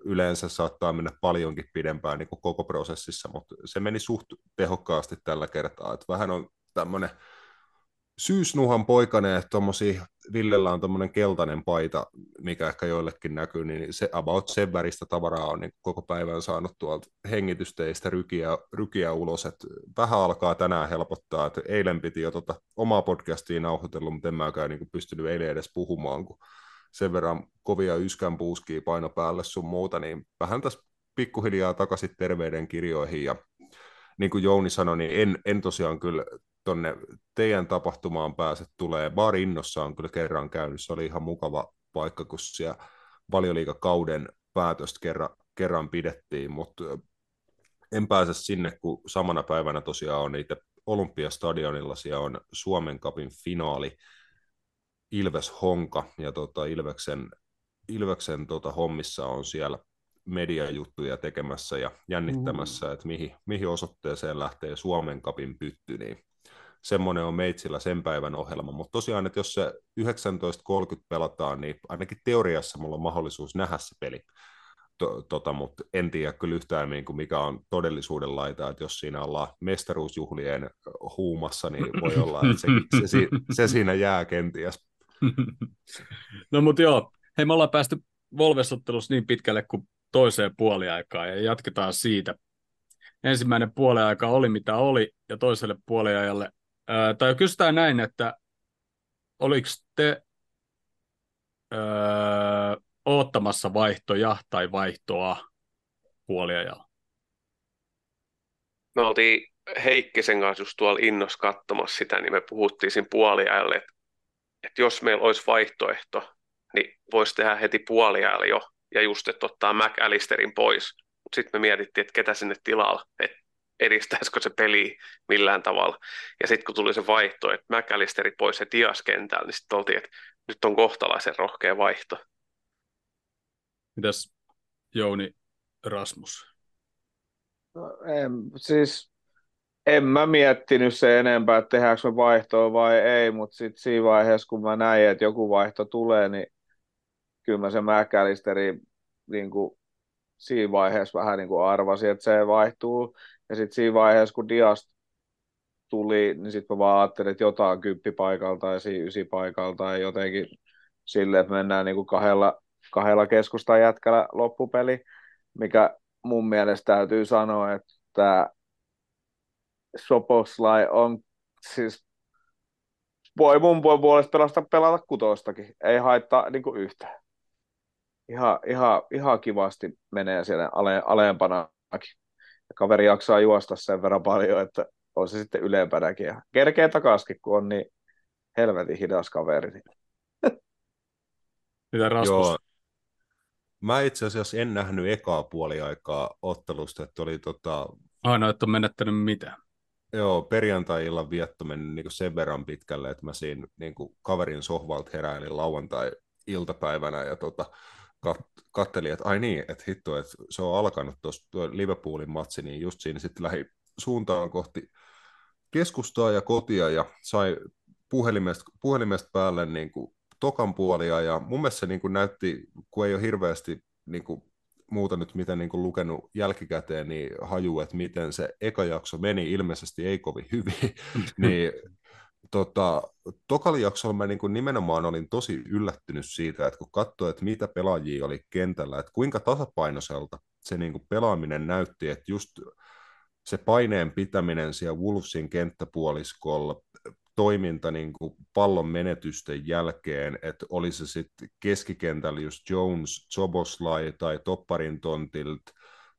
yleensä saattaa mennä paljonkin pidempään niin kuin koko prosessissa, mutta se meni suht tehokkaasti tällä kertaa. Että vähän on tämmöinen syysnuhan poikane, että Villellä on tuommoinen keltainen paita, mikä ehkä joillekin näkyy, niin se about sen väristä tavaraa on niin koko päivän saanut tuolta hengitysteistä rykiä, rykiä ulos, että vähän alkaa tänään helpottaa, että eilen piti jo tota omaa podcastia nauhoitella, mutta en mäkään niin pystynyt eilen edes puhumaan, kun sen verran kovia yskän puuskia paino päälle sun muuta, niin vähän tässä pikkuhiljaa takaisin terveyden kirjoihin. Ja niin kuin Jouni sanoi, niin en, en tosiaan kyllä tonne teidän tapahtumaan pääset tulee. Bar Innossa on kyllä kerran käynyt, se oli ihan mukava paikka, kun siellä valioliikakauden päätöstä kerran, kerran pidettiin, mutta en pääse sinne, kun samana päivänä tosiaan on niitä Olympiastadionilla, siellä on Suomen kapin finaali, Ilves Honka, ja tota Ilveksen, Ilveksen tota hommissa on siellä mediajuttuja tekemässä ja jännittämässä, mm. että mihin, mihin osoitteeseen lähtee Suomen kapin pytty, niin semmoinen on meitsillä sen päivän ohjelma, mutta tosiaan, että jos se 19.30 pelataan, niin ainakin teoriassa mulla on mahdollisuus nähdä se peli, to, tota, mutta en tiedä kyllä yhtään niin kuin mikä on todellisuuden laita, että jos siinä ollaan mestaruusjuhlien huumassa, niin voi olla, että se, se, se siinä jää kenties. No mutta joo, hei me ollaan päästy Volvesottelussa niin pitkälle kuin toiseen puoliaikaan ja jatketaan siitä. Ensimmäinen puoliaika oli mitä oli ja toiselle puoliajalle Ää, tai kysytään näin, että oliko te öö, oottamassa vaihtoja tai vaihtoa puoliajalla? Me oltiin Heikkisen kanssa just tuolla innos katsomassa sitä, niin me puhuttiin siinä puoliajalle, että, että jos meillä olisi vaihtoehto, niin voisi tehdä heti puoliajalla jo, ja just, että ottaa McAllisterin pois. Mutta sitten me mietittiin, että ketä sinne tilalla, että edistäisikö se peli millään tavalla. Ja sitten kun tuli se vaihto, että McAllisteri pois ja Dias kentällä, niin sitten oltiin, että nyt on kohtalaisen rohkea vaihto. Mitäs Jouni Rasmus? No, en, siis en mä miettinyt se enempää, että tehdäänkö me vaihtoa vai ei, mutta sitten siinä vaiheessa, kun mä näin, että joku vaihto tulee, niin kyllä mä se McAllisteri niin kuin, siinä vaiheessa vähän niin kuin arvasin, että se vaihtuu. Ja sitten siinä vaiheessa, kun Dias tuli, niin sitten mä vaan ajattelin, että jotain kymppipaikalta ja ysi paikalta ja jotenkin silleen, että mennään niin kuin kahdella, kahdella keskustan jätkällä loppupeli, mikä mun mielestä täytyy sanoa, että Soposlai on siis voi mun puolesta pelata kutostakin, ei haittaa niin kuin yhtään. Ihan, ihan, ihan kivasti menee siellä ale, alempanakin. Ja kaveri jaksaa juosta sen verran paljon, että on se sitten ylempänäkin. Ja kerkeä takaskin, kun on niin helvetin hidas kaveri. Mitä Rasmus? Joo. Mä itse asiassa en nähnyt ekaa puoliaikaa ottelusta, että oli tota... Aina, että on menettänyt mitä? Joo, perjantai-illan vietto meni niin sen verran pitkälle, että mä siinä niin kuin kaverin sohvalta heräilin lauantai-iltapäivänä ja tota, kat- kattelin, että ai niin, että hitto, että se on alkanut tuossa Liverpoolin matsi, niin just siinä sitten lähi suuntaan kohti keskustaa ja kotia ja sai puhelimesta, puhelimesta päälle niin kuin tokan puolia ja mun mielestä se niin kuin näytti, kun ei ole hirveästi niin kuin muuta nyt mitä niin kuin lukenut jälkikäteen, niin haju, että miten se eka jakso meni, ilmeisesti ei kovin hyvin, niin tota, tokali jaksolla mä niin kuin nimenomaan olin tosi yllättynyt siitä, että kun katsoin, että mitä pelaajia oli kentällä, että kuinka tasapainoiselta se niin kuin pelaaminen näytti, että just se paineen pitäminen siellä Wolvesin kenttäpuoliskolla, toiminta niin kuin pallon menetysten jälkeen, että oli se sitten keskikentällä just Jones, Zoboslai tai Topparin tontilt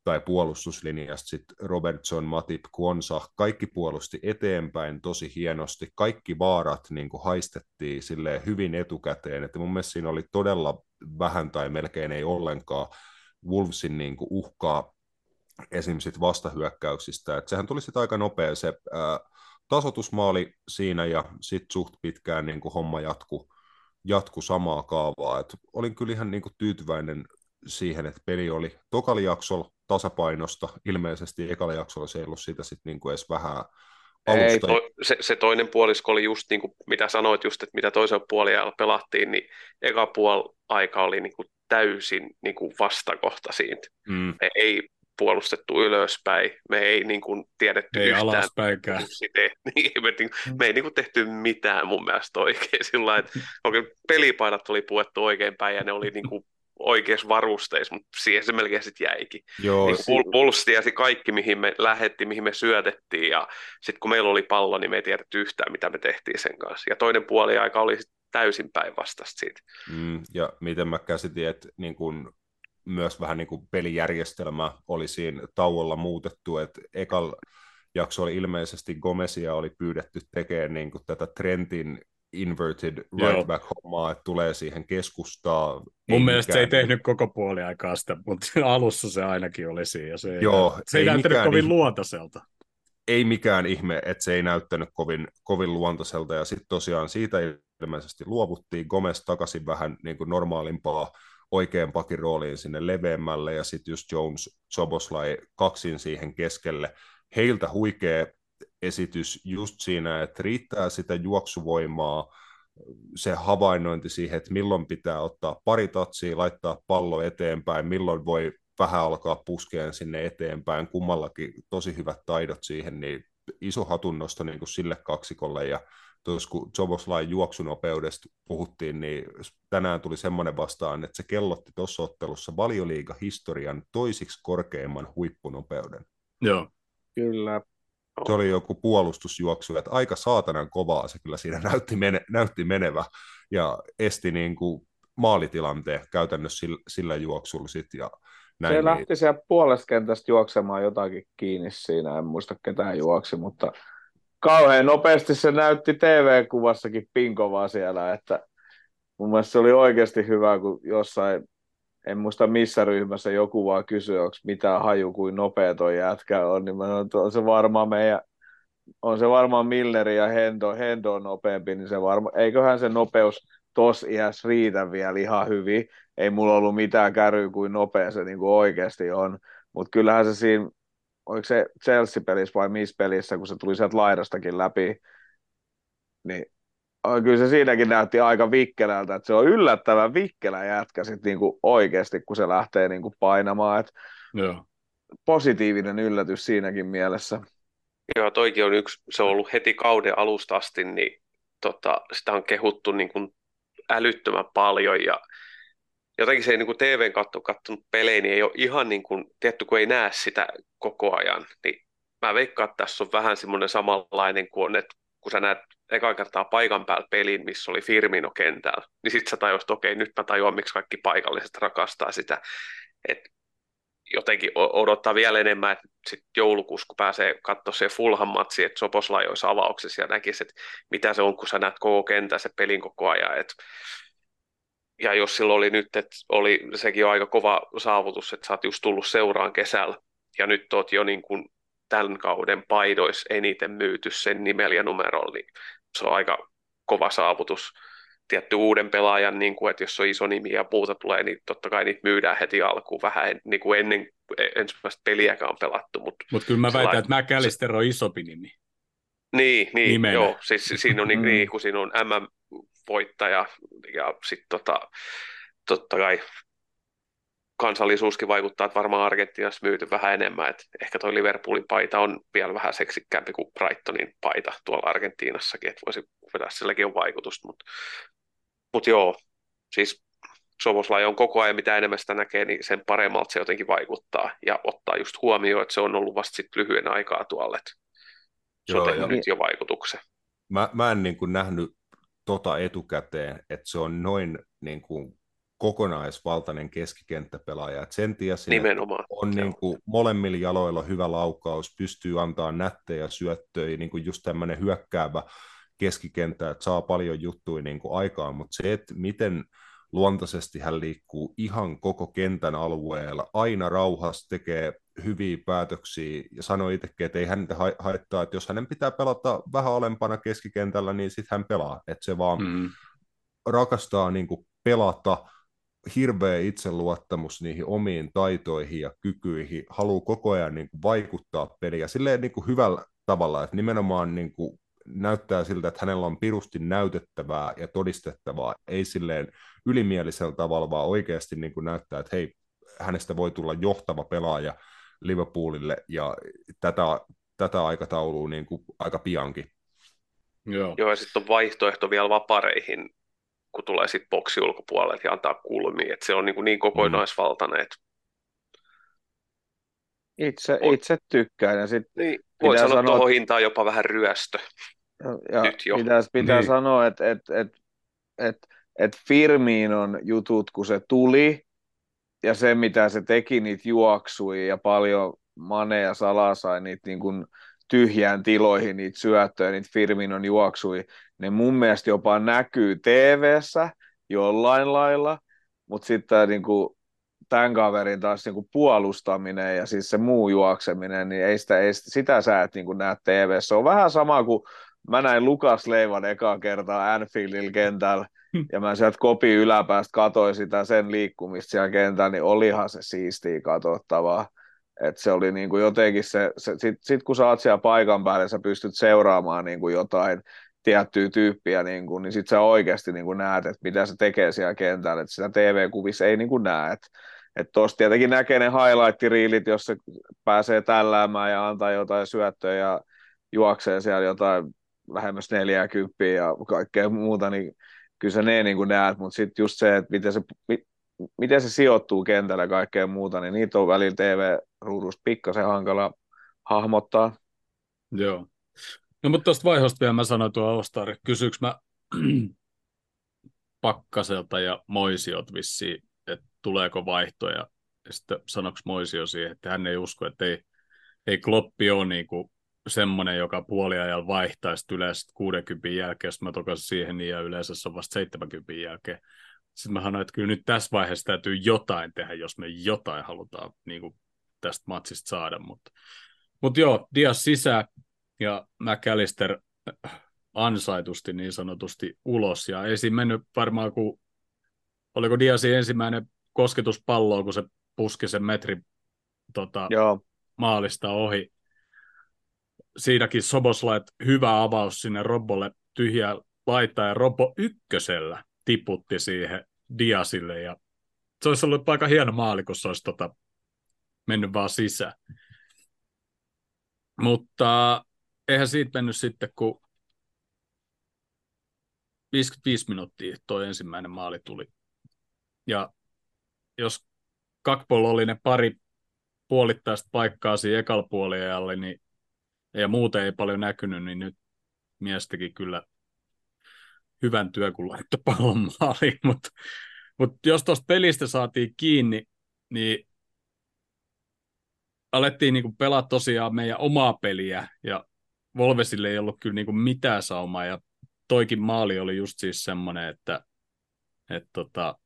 tai puolustuslinjasta sitten Robertson, Matip, Kwonsa, kaikki puolusti eteenpäin tosi hienosti, kaikki vaarat niin kuin haistettiin sille hyvin etukäteen, että mun mielestä siinä oli todella vähän tai melkein ei ollenkaan Wolvesin niin kuin uhkaa esim. Sit vastahyökkäyksistä, että sehän tuli sitten aika nopea se ää, tasotusmaali siinä ja sitten suht pitkään niin kuin homma jatku, jatku samaa kaavaa. Et olin kyllä ihan niin kuin tyytyväinen siihen, että peli oli tokali jaksolla tasapainosta. Ilmeisesti ekalla jaksolla se ei ollut siitä sitten niin kuin edes vähän alusta. Ei, to, se, se, toinen puolisko oli just niin kuin, mitä sanoit just, että mitä toisen puolella pelattiin, niin eka puol aika oli niin kuin täysin niin kuin vastakohta siitä. Mm. Ei puolustettu ylöspäin. Me ei niin kuin, tiedetty ei yhtään. Alaspäinkään. Niin, me, niin, me ei niin kuin, tehty mitään mun mielestä oikein. Sillä että oikein pelipaidat oli puettu oikein päin ja ne oli niin kuin, oikeassa varusteissa, mutta siihen se melkein sitten jäikin. Joo, niin, si- Puls tiesi kaikki, mihin me lähettiin, mihin me syötettiin, ja sitten kun meillä oli pallo, niin me ei tiedetty yhtään, mitä me tehtiin sen kanssa. Ja toinen puoli aika oli täysin päinvastaista siitä. Mm, ja miten mä käsitin, että niin kun myös vähän niin kuin pelijärjestelmä oli siinä tauolla muutettu, että ekal jakso oli ilmeisesti Gomezia oli pyydetty tekemään niin kuin tätä Trentin inverted right back hommaa, että tulee siihen keskustaa. Mun ei mielestä mikään... se ei tehnyt koko puoli aikaa sitä, mutta alussa se ainakin oli siinä. Se, Joo, se ei, ei näyttänyt kovin ihme, luontaiselta. Ei mikään ihme, että se ei näyttänyt kovin, kovin luontaiselta, ja sitten tosiaan siitä ilmeisesti luovuttiin. Gomez takaisin vähän niin kuin normaalimpaa oikean pakin rooliin sinne leveämmälle ja sitten just Jones Soboslai kaksin siihen keskelle. Heiltä huikea esitys just siinä, että riittää sitä juoksuvoimaa, se havainnointi siihen, että milloin pitää ottaa pari tatsia, laittaa pallo eteenpäin, milloin voi vähän alkaa puskeen sinne eteenpäin, kummallakin tosi hyvät taidot siihen, niin iso hatunnosto niin kuin sille kaksikolle ja tuossa kun Joboslain juoksunopeudesta puhuttiin, niin tänään tuli semmoinen vastaan, että se kellotti tuossa ottelussa valioliiga-historian toisiksi korkeimman huippunopeuden. Joo. Kyllä. Se oli joku puolustusjuoksu, että aika saatanan kovaa se kyllä siinä näytti, mene, näytti menevä. Ja esti niin kuin maalitilanteen käytännössä sillä, sillä juoksulla sit ja näin se niin... lähti siellä puolesta kentästä juoksemaan jotakin kiinni siinä, en muista ketään juoksi, mutta kauhean nopeasti se näytti TV-kuvassakin pinkovaa siellä, että mun mielestä se oli oikeasti hyvä, kun jossain, en muista missä ryhmässä joku vaan kysyi, onko mitään haju kuin nopea toi jätkä on, niin mä sanoin, että on se varmaan meidän, on se varmaan Milleri ja Hendo, Hendo on nopeampi, niin se varma, eiköhän se nopeus tos iässä riitä vielä ihan hyvin. Ei mulla ollut mitään käryä kuin nopea se niin kuin oikeasti on, mutta kyllähän se siinä oliko se Chelsea-pelissä vai missä pelissä, kun se tuli sieltä laidastakin läpi, niin kyllä se siinäkin näytti aika vikkelältä, että se on yllättävän vikkelä jätkä sit niinku oikeasti, kun se lähtee niinku painamaan. Et Joo. Positiivinen yllätys siinäkin mielessä. Joo, toikin on yksi, se on ollut heti kauden alusta asti, niin tota, sitä on kehuttu niin kuin älyttömän paljon ja jotenkin se ei niin kuin TVn katto kattonut pelejä, niin ei ole ihan niin kuin, tietty kun ei näe sitä koko ajan, niin mä veikkaan, että tässä on vähän semmoinen samanlainen kuin on, että kun sä näet eka kertaa paikan päällä pelin, missä oli Firmino kentällä, niin sit sä tajusit, että okei, nyt mä tajuan, miksi kaikki paikalliset rakastaa sitä. Et jotenkin odottaa vielä enemmän, että sit joulukuussa, kun pääsee katsoa se Fulham matsi, että Soposlai olisi avauksessa ja näkisi, että mitä se on, kun sä näet koko kentän se pelin koko ajan. Et, ja jos silloin oli nyt, että oli sekin on aika kova saavutus, että sä oot just tullut seuraan kesällä, ja nyt oot jo niin kuin tämän kauden paidois eniten myyty sen nimellä ja numerolla, niin se on aika kova saavutus. Tietty uuden pelaajan, niin kuin, että jos on iso nimi ja muuta tulee, niin totta kai niitä myydään heti alkuun vähän niin kuin ennen ensimmäistä peliäkään on pelattu. Mutta Mut kyllä mä väitän, että McAllister on isompi nimi. Niin, niin Nimenä. joo. Siis siinä on, niin, niin, kun siinä on MM-voittaja ja sitten tota, totta kai kansallisuuskin vaikuttaa, että varmaan Argentiinassa myyty vähän enemmän, että ehkä toi Liverpoolin paita on vielä vähän seksikkäämpi kuin Brightonin paita tuolla Argentiinassakin, että voisi vetää silläkin on vaikutusta, mutta mut joo, siis Soboslai on koko ajan, mitä enemmän sitä näkee, niin sen paremmalta se jotenkin vaikuttaa ja ottaa just huomioon, että se on ollut vasta sit lyhyen aikaa tuolle, että se joo, on tehnyt nyt jo vaikutuksen. Mä, mä en niin kuin nähnyt tota etukäteen, että se on noin niin kuin kokonaisvaltainen keskikenttäpelaaja. Et sen tiesi, Nimenomaan. on niin kuin molemmilla jaloilla hyvä laukaus, pystyy antaa nättejä syöttöjä, niin kuin just tämmöinen hyökkäävä keskikenttä, että saa paljon juttuja niin kuin aikaan, mutta se, että miten luontaisesti hän liikkuu ihan koko kentän alueella, aina rauhassa tekee hyviä päätöksiä ja sanoi itsekin, että ei häntä haittaa, että jos hänen pitää pelata vähän alempana keskikentällä, niin sitten hän pelaa, että se vaan mm. rakastaa niin kuin pelata, hirveä itseluottamus niihin omiin taitoihin ja kykyihin, haluaa koko ajan niin kuin vaikuttaa peliä silleen niin kuin hyvällä tavalla, että nimenomaan niin kuin näyttää siltä, että hänellä on pirusti näytettävää ja todistettavaa, ei silleen ylimielisellä tavalla, vaan oikeasti niin kuin näyttää, että hei, hänestä voi tulla johtava pelaaja Liverpoolille ja tätä, tätä aikataulua niin kuin aika piankin. Joo, Joo ja sitten on vaihtoehto vielä vapareihin kun tulee sitten boksi ulkopuolelle ja antaa kulmia, että se on niin, kuin niin kokonaisvaltainen, että itse, itse tykkään. Ja sit niin, voit sanoa, sanoa tuohon hintaan jopa vähän ryöstö. Ja Nyt jo. Pitää, pitää niin. sanoa, että et, et, et, et on jutut, kun se tuli, ja se, mitä se teki, niitä juoksui, ja paljon Mane ja Sala sai niitä niin kuin tyhjään tiloihin niitä syöttöjä, niitä Firminon juoksui, ne mun mielestä jopa näkyy tv jollain lailla, mutta sitten niin kuin, tämän kaverin taas niin kuin puolustaminen ja siis se muu juokseminen, niin ei sitä, ei sitä, sitä sä et niin kuin näe tv Se on vähän sama kuin mä näin Lukas Leivan ekaa kertaa Anfieldilla kentällä, ja mä sieltä kopi yläpäästä katsoin sitä sen liikkumista siellä kentällä, niin olihan se siistiä katsottavaa. Et se oli niin kuin jotenkin se, se sit, sit, kun sä oot siellä paikan päällä, sä pystyt seuraamaan niin kuin jotain tiettyä tyyppiä, niin, kuin, niin sit sä oikeasti niin kuin näet, että mitä se tekee siellä kentällä, että sitä TV-kuvissa ei niin kuin näe, että että tuossa tietenkin näkee ne highlight-riilit, jos se pääsee tälläämään ja antaa jotain syöttöä ja juoksee siellä jotain lähemmäs 40 ja kaikkea muuta, niin kyllä sä ne niin kuin näet, mutta sitten just se, että miten se, miten se sijoittuu kentällä ja kaikkea muuta, niin niitä on välillä TV-ruudusta pikkasen hankala hahmottaa. Joo. No mutta tuosta vaihosta vielä mä sanoin tuo Ostari, kysyykö mä Pakkaselta ja Moisiot vissiin, että tuleeko vaihtoja, ja sitten sanoiko Moisio siihen, että hän ei usko, että ei, ei Kloppi ole niin kuin semmoinen, joka puoliajalla vaihtaisi yleensä 60 jälkeen, jos mä tokasin siihen, niin ja yleensä se on vasta 70 jälkeen. Sitten mä sanoin, että kyllä nyt tässä vaiheessa täytyy jotain tehdä, jos me jotain halutaan niin kuin tästä matsista saada. Mutta mut joo, Dias sisään ja McAllister ansaitusti niin sanotusti ulos. Ja ei siinä mennyt varmaan, kun oliko Diasin ensimmäinen kosketus palloon, kun se puski sen metri tota, Joo. maalista ohi. Siinäkin Soboslait hyvä avaus sinne Robolle tyhjä laittaa ja Robo ykkösellä tiputti siihen Diasille ja se olisi ollut aika hieno maali, kun se olisi tota, mennyt vaan sisään. Mutta eihän siitä mennyt sitten, kun 55 minuuttia tuo ensimmäinen maali tuli. Ja jos Kakpol oli ne pari puolittaista paikkaa siinä ekalla niin ja muuten ei paljon näkynyt, niin nyt miestäkin kyllä hyvän työ, kun laittoi pallon maaliin, mutta mut jos tuosta pelistä saatiin kiinni, niin alettiin niinku pelaa tosiaan meidän omaa peliä, ja Volvesille ei ollut kyllä niinku mitään saumaa, ja toikin maali oli just siis semmoinen, että et tota,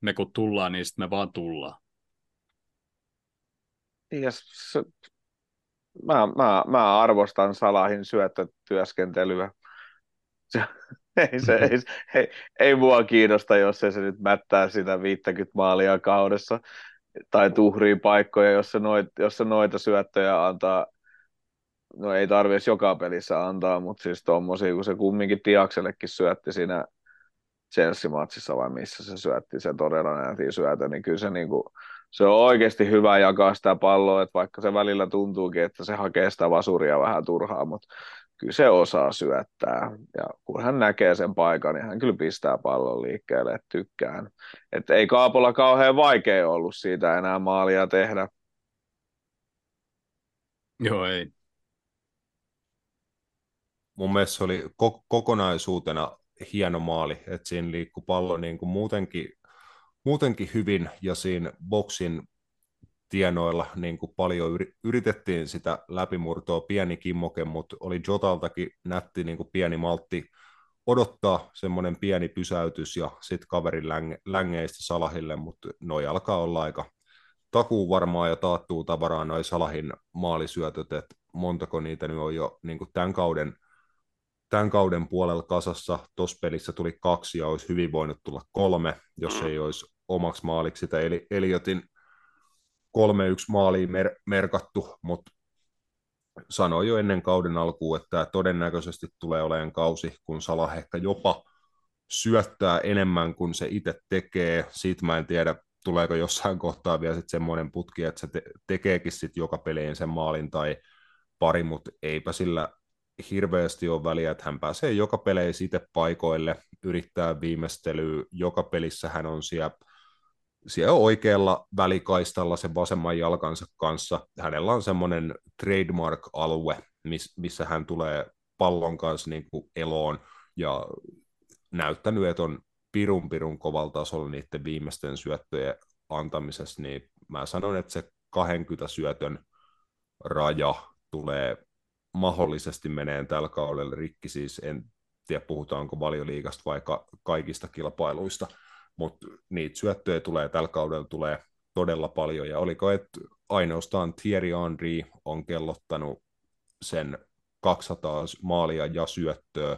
me kun tullaan, niin sitten me vaan tullaan. Se, mä, mä, mä arvostan Salahin syöttötyöskentelyä. Se, ei, se, ei, ei, ei mua kiinnosta, jos se, se nyt mättää sitä 50 maalia kaudessa tai tuhrii paikkoja, jos se, noit, jos se noita syöttöjä antaa, no ei tarvitsisi joka pelissä antaa, mutta siis tommosia, kun se kumminkin Tiaksellekin syötti siinä Chelsea-matsissa vai missä se syötti, se todella nähtiin syötä, niin kyllä se, niin kuin, se on oikeasti hyvä jakaa sitä palloa, että vaikka se välillä tuntuukin, että se hakee sitä vasuria vähän turhaa, mutta kyllä se osaa syöttää. Ja kun hän näkee sen paikan, niin hän kyllä pistää pallon liikkeelle, että tykkään. Että ei Kaapolla kauhean vaikea ollut siitä enää maalia tehdä. Joo, ei. Mun mielestä se oli ko- kokonaisuutena hieno maali, että siinä liikkui pallo niin kuin muutenkin, muutenkin hyvin ja siinä boksin tienoilla niin kuin paljon yritettiin sitä läpimurtoa, pieni kimmoke, mutta oli Jotaltakin nätti niin kuin pieni maltti odottaa semmoinen pieni pysäytys ja sitten kaverin länge, längeistä Salahille, mutta noi alkaa olla aika takuu varmaa ja taattuu tavaraa noin Salahin maalisyötöt, että montako niitä nyt on jo niin kuin tämän kauden tämän kauden puolella kasassa. Tuossa pelissä tuli kaksi ja olisi hyvin voinut tulla kolme, jos ei olisi omaksi maaliksi sitä Eli, Eliotin 3-1 maaliin mer- merkattu, mutta sanoi jo ennen kauden alkuun, että todennäköisesti tulee olemaan kausi, kun Salah ehkä jopa syöttää enemmän kuin se itse tekee. Siitä mä en tiedä, tuleeko jossain kohtaa vielä sitten semmoinen putki, että se te- tekeekin sitten joka peliin sen maalin tai pari, mutta eipä sillä hirveästi ole väliä, että hän pääsee joka peleissä itse paikoille, yrittää viimeistelyä, joka pelissä hän on siellä, siellä oikealla välikaistalla sen vasemman jalkansa kanssa. Hänellä on semmoinen trademark-alue, missä hän tulee pallon kanssa niin kuin eloon ja näyttänyt, että on pirun pirun kovalla tasolla niiden viimeisten syöttöjen antamisessa, niin mä sanon, että se 20 syötön raja tulee mahdollisesti menee tällä kaudella rikki, siis en tiedä puhutaanko valioliigasta vai ka- kaikista kilpailuista, mutta niitä syöttöjä tulee tällä kaudella tulee todella paljon, ja oliko, että ainoastaan Thierry Henry on kellottanut sen 200 maalia ja syöttöä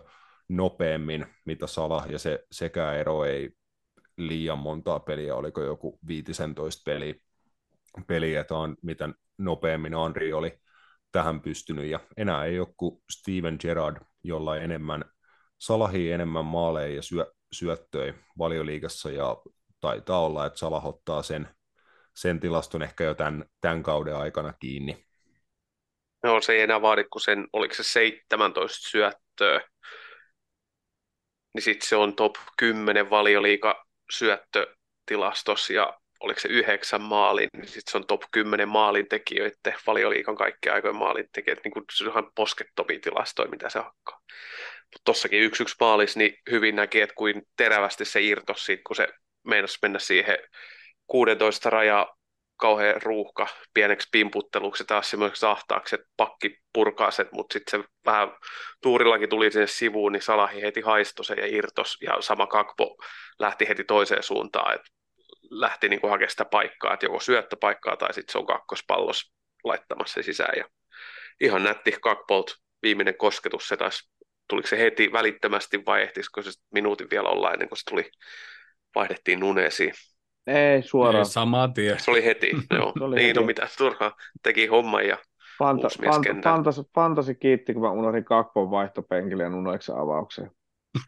nopeammin, mitä Sala, ja se sekä ero ei liian montaa peliä, oliko joku 15 peli, peli että on, miten nopeammin Henry oli tähän pystynyt, ja enää ei ole kuin Steven Gerrard, jolla enemmän Salahi enemmän maaleja ja syö, syöttöjä valioliigassa, ja taitaa olla, että Salah ottaa sen, sen tilaston ehkä jo tämän, tämän kauden aikana kiinni. No se ei enää vaadi kuin sen, oliko se 17 syöttöä, niin sitten se on top 10 valioliiga syöttötilastossa ja oliko se yhdeksän maalin, niin sitten se on top 10 maalintekijöiden, valioliikan kaikkien aikojen maalintekijät, niin kuin se on ihan poskettomia tilastoja, mitä se hakkaa. Mutta tossakin yksi yksi maalis, niin hyvin näki, että kuin terävästi se irtos siitä, kun se meinasi mennä siihen 16 rajaa kauhean ruuhka pieneksi pimputteluksi taas semmoiseksi ahtaaksi, että pakki purkaa sen, mutta sitten se vähän tuurillakin tuli sinne sivuun, niin Salahi heti haistoi sen ja irtos, ja sama kakpo lähti heti toiseen suuntaan, että lähti niin hakemaan sitä paikkaa, että joko syöttöpaikkaa tai sitten se on kakkospallos laittamassa sisään. Ja ihan nätti kakpolt viimeinen kosketus, se taisi, tuliko se heti välittömästi vai ehtisikö se minuutin vielä olla ennen kuin se tuli, vaihdettiin nuneesiin. Ei, suoraan. Ei, samaa tie. Se oli heti, joo. oli niin, heti. no mitä turhaa, teki homman ja Fanta, fanta, fantasi, fantasi, kiitti, kun mä unohdin Kakpon vaihtopenkille ja Nunoiksen avaukseen.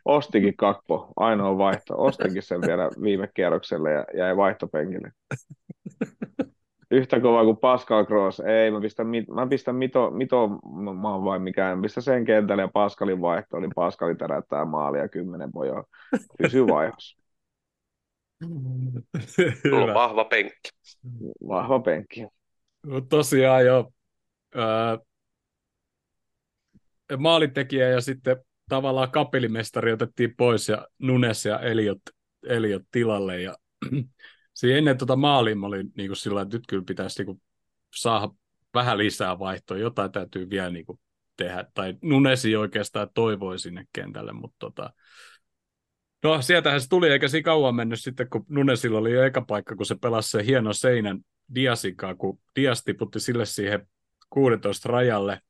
Ostikin Kakpo, ainoa vaihto. Ostikin sen vielä viime kierrokselle ja jäi vaihtopenkille. Yhtä kova kuin Pascal Gross. Ei, mä pistän, mä pistän mito, mito mä vai mikään. Mä pistän sen kentälle ja Pascalin vaihto, niin Pascalin tärättää maalia kymmenen pojoa. Pysy vaihossa. On vahva penkki. Vahva penkki. No, tosiaan jo ää, maalintekijä ja sitten tavallaan kapelimestari otettiin pois ja Nunes ja Eliot, Eliot tilalle. Ja siinä ennen tuota maalia mä olin niin kuin sillä että nyt kyllä pitäisi niin kuin saada vähän lisää vaihtoa. Jotain täytyy vielä niin kuin tehdä. Tai Nunesi oikeastaan toivoi sinne kentälle, mutta tota, No sieltähän se tuli, eikä siinä kauan mennyt sitten, kun Nunesilla oli jo eka paikka, kun se pelasi se hieno seinän Diasikaa, kun Dias tiputti sille siihen 16 rajalle.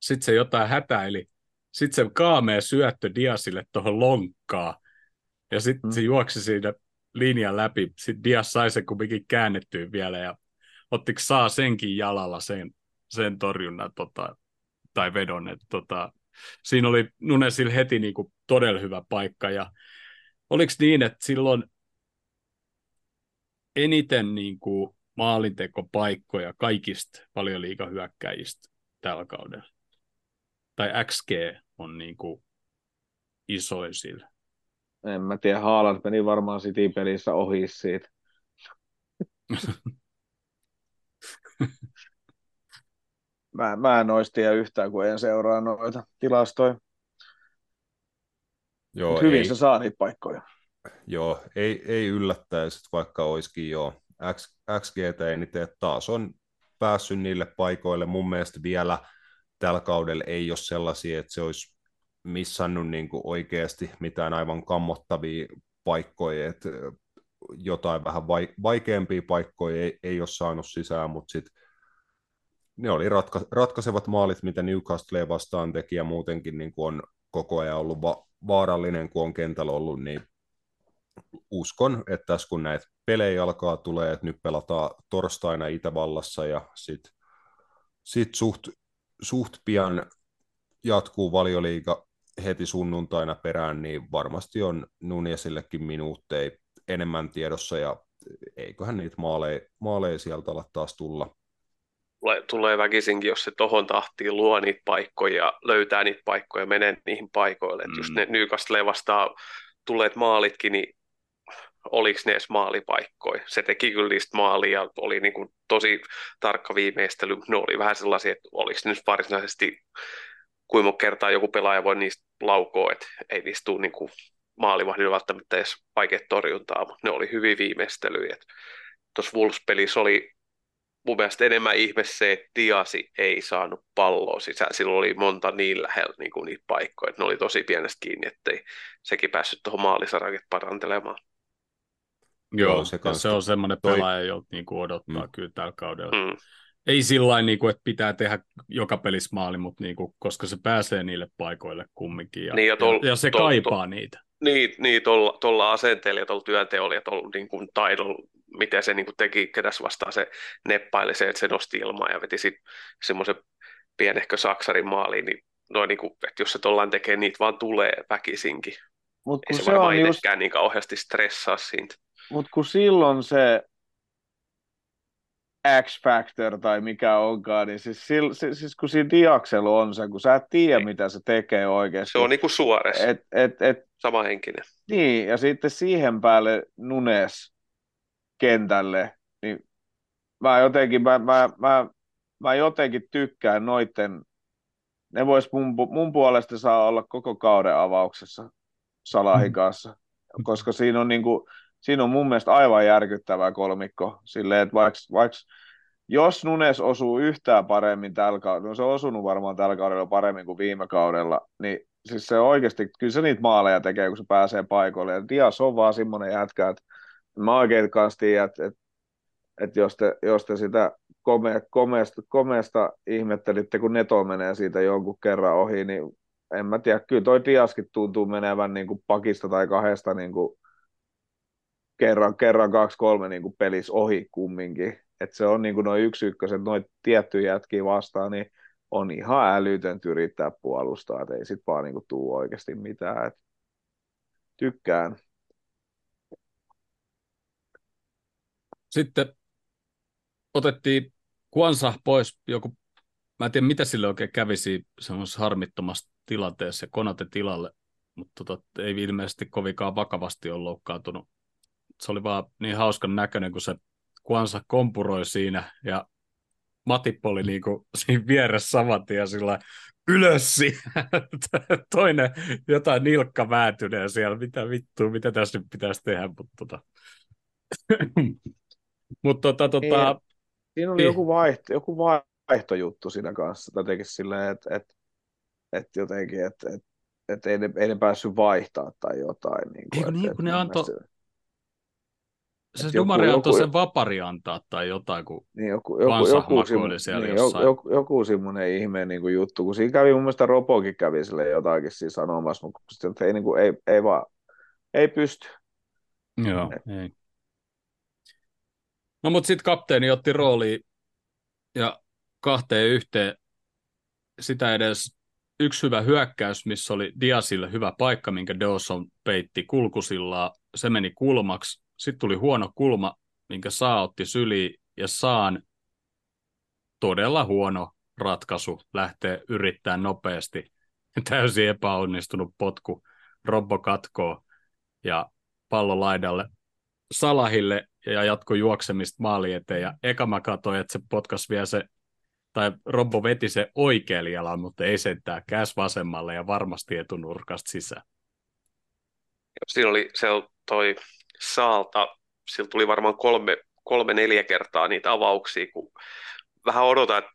Sitten se jotain hätäili. Sitten se kaamea syöttö Diasille tuohon lonkkaa. Ja sitten mm. se juoksi siinä linjan läpi. Sitten Dias sai se kumminkin käännettyä vielä ja ottiko saa senkin jalalla sen, sen torjunnan tota, tai vedon. Että tota, siinä oli Nunesille heti niin kuin todella hyvä paikka. Ja oliko niin, että silloin eniten niin kuin maalintekopaikkoja kaikista paljon liikahyökkäjistä tällä kaudella? Tai XG on niin kuin isoin sillä. En mä tiedä, Haaland meni varmaan City-pelissä ohi siitä. mä, mä en olisi tiedä yhtään, kun en seuraa noita tilastoja. Joo, hyvin ei, se saa niitä paikkoja. Joo, ei, ei yllättäisi, vaikka olisikin jo X, XGT, niin taas on päässyt niille paikoille. Mun mielestä vielä tällä kaudella ei ole sellaisia, että se olisi missannut niin kuin oikeasti mitään aivan kammottavia paikkoja, että jotain vähän vaikeampia paikkoja ei, ei ole saanut sisään, mutta sitten ne oli ratka- ratkaisevat maalit, mitä Newcastle vastaan teki, ja muutenkin niin kuin on koko ajan ollut va- vaarallinen, kun on kentällä ollut, niin uskon, että tässä kun näitä pelejä alkaa tulee, että nyt pelataan torstaina Itävallassa ja sitten sit suht, suht pian jatkuu valioliiga heti sunnuntaina perään, niin varmasti on Nuniesillekin minuutteja enemmän tiedossa ja eiköhän niitä maaleja, maaleja sieltä ala taas tulla tulee, tulee väkisinkin, jos se tohon tahtiin luo niitä paikkoja, löytää niitä paikkoja, menee niihin paikoille. Mm. Että just ne Newcastle vastaan tulleet maalitkin, niin oliko ne edes maalipaikkoja. Se teki kyllä niistä maalia ja oli niin kuin tosi tarkka viimeistely. Ne oli vähän sellaisia, että oliko nyt varsinaisesti kuinka kertaa joku pelaaja voi niistä laukoa, että ei niistä tule niin kuin maalivahdilla välttämättä edes vaikea torjuntaa, mutta ne oli hyvin viimeistelyjä. Tuossa Wolves-pelissä oli mun mielestä enemmän ihme se, että Diasi ei saanut palloa sisään. Silloin oli monta niin lähellä niin kuin niitä paikkoja, että ne oli tosi pienestä kiinni, ettei sekin päässyt tuohon maalisarakin parantelemaan. Joo, se, se on semmoinen pelaaja, jolta niin kuin odottaa mm. kyllä tällä kaudella. Mm. Ei sillä niin kuin, että pitää tehdä joka pelissä maali, mutta niin kuin, koska se pääsee niille paikoille kumminkin ja, niin ja, tol, ja se tol, kaipaa tol, niitä. Niin, niin tuolla, asenteella ja tuolla työnteolla ja tuolla niin kuin taidolla miten se niin kuin teki, ketäs vastaan se neppaili se, että se nosti ilmaa ja veti sitten semmoisen pienehkö saksarin maaliin, niin, noin niin kuin, että jos se tollaan tekee, niitä vaan tulee väkisinkin. Mut kun Ei se, se varmaan just... niin kauheasti stressaa siitä. Mutta kun silloin se X-Factor tai mikä onkaan, niin siis, siis, siis kun siinä Diaksella on se, kun sä et tiedä, niin. mitä se tekee oikeasti. Se on niin kuin suores. Et, et, et, Sama henkinen. Niin, ja sitten siihen päälle Nunes, kentälle, niin mä jotenkin, mä, mä, mä, mä jotenkin tykkään noitten, ne vois mun, mun puolesta saa olla koko kauden avauksessa Salahin mm. kanssa, koska siinä on, niinku, siinä on mun mielestä aivan järkyttävä kolmikko, silleen, että vaikka, vaikka jos Nunes osuu yhtään paremmin tällä kaudella, no se on osunut varmaan tällä kaudella paremmin kuin viime kaudella, niin siis se oikeasti, kyllä se niitä maaleja tekee, kun se pääsee paikoille. Ja Dias on vaan semmoinen jätkä, että mä oikein kanssa tiedän, että, että, että jos, te, jos te sitä kome, komeasta, komeasta ihmettelitte, kun Neto menee siitä jonkun kerran ohi, niin en mä tiedä, kyllä toi Diaskin tuntuu menevän niin kuin pakista tai kahdesta niin kuin kerran, kerran kaksi, kolme niin kuin pelissä ohi kumminkin. Et se on niin kuin noin yksi ykköset, noin tiettyjä jätkiä vastaan, niin on ihan älytöntä yrittää puolustaa, että ei sit vaan niin kuin tuu oikeasti mitään. Et tykkään. Sitten otettiin Kwansa pois joku, mä en tiedä mitä sille oikein kävisi semmoisessa harmittomassa tilanteessa Konate tilalle, mutta tota, ei ilmeisesti kovinkaan vakavasti ole loukkaantunut. Se oli vaan niin hauskan näköinen, kun se Kwansa kompuroi siinä ja Matippo oli niinku siinä vieressä saman tien sillä ylös toinen jotain nilkka vääntyneen siellä, mitä vittua, mitä tässä nyt pitäisi tehdä, mutta tota... mutta tota, tota... Niin, siinä oli niin. joku, vaihto, joku vaihtojuttu siinä kanssa, jotenkin silleen, että et, et jotenkin, että et, et ei, ne, ei ne päässyt vaihtaa tai jotain. Niin kuin, Eikö et, niin, kun ne antoi, se Dumari antoi sen vapari antaa tai jotain, kun niin, joku, joku, joku, semmo, siellä niin, jossain. Joku, joku semmoinen ihme niin kuin juttu, kun siinä kävi mun mielestä Ropokin kävi sille jotakin siinä sanomassa, mutta sitten ei, niin kuin, ei, ei vaan, ei pysty. Joo, Et. ei. No mutta sitten kapteeni otti rooli ja kahteen yhteen sitä edes yksi hyvä hyökkäys, missä oli Diasille hyvä paikka, minkä Dawson peitti kulkusilla, se meni kulmaksi sitten tuli huono kulma, minkä saa otti syli ja saan todella huono ratkaisu lähteä yrittämään nopeasti. Täysin epäonnistunut potku. Robbo katkoo ja pallo laidalle Salahille ja jatko juoksemista maali eteen. Ja eka mä katsoin, että se potkas vielä se, tai Robbo veti se oikealle jalan, mutta ei sentään käs vasemmalle ja varmasti etunurkasta sisään. Siinä oli se toi Saalta, sillä tuli varmaan kolme, kolme neljä kertaa niitä avauksia, kun vähän odotan, että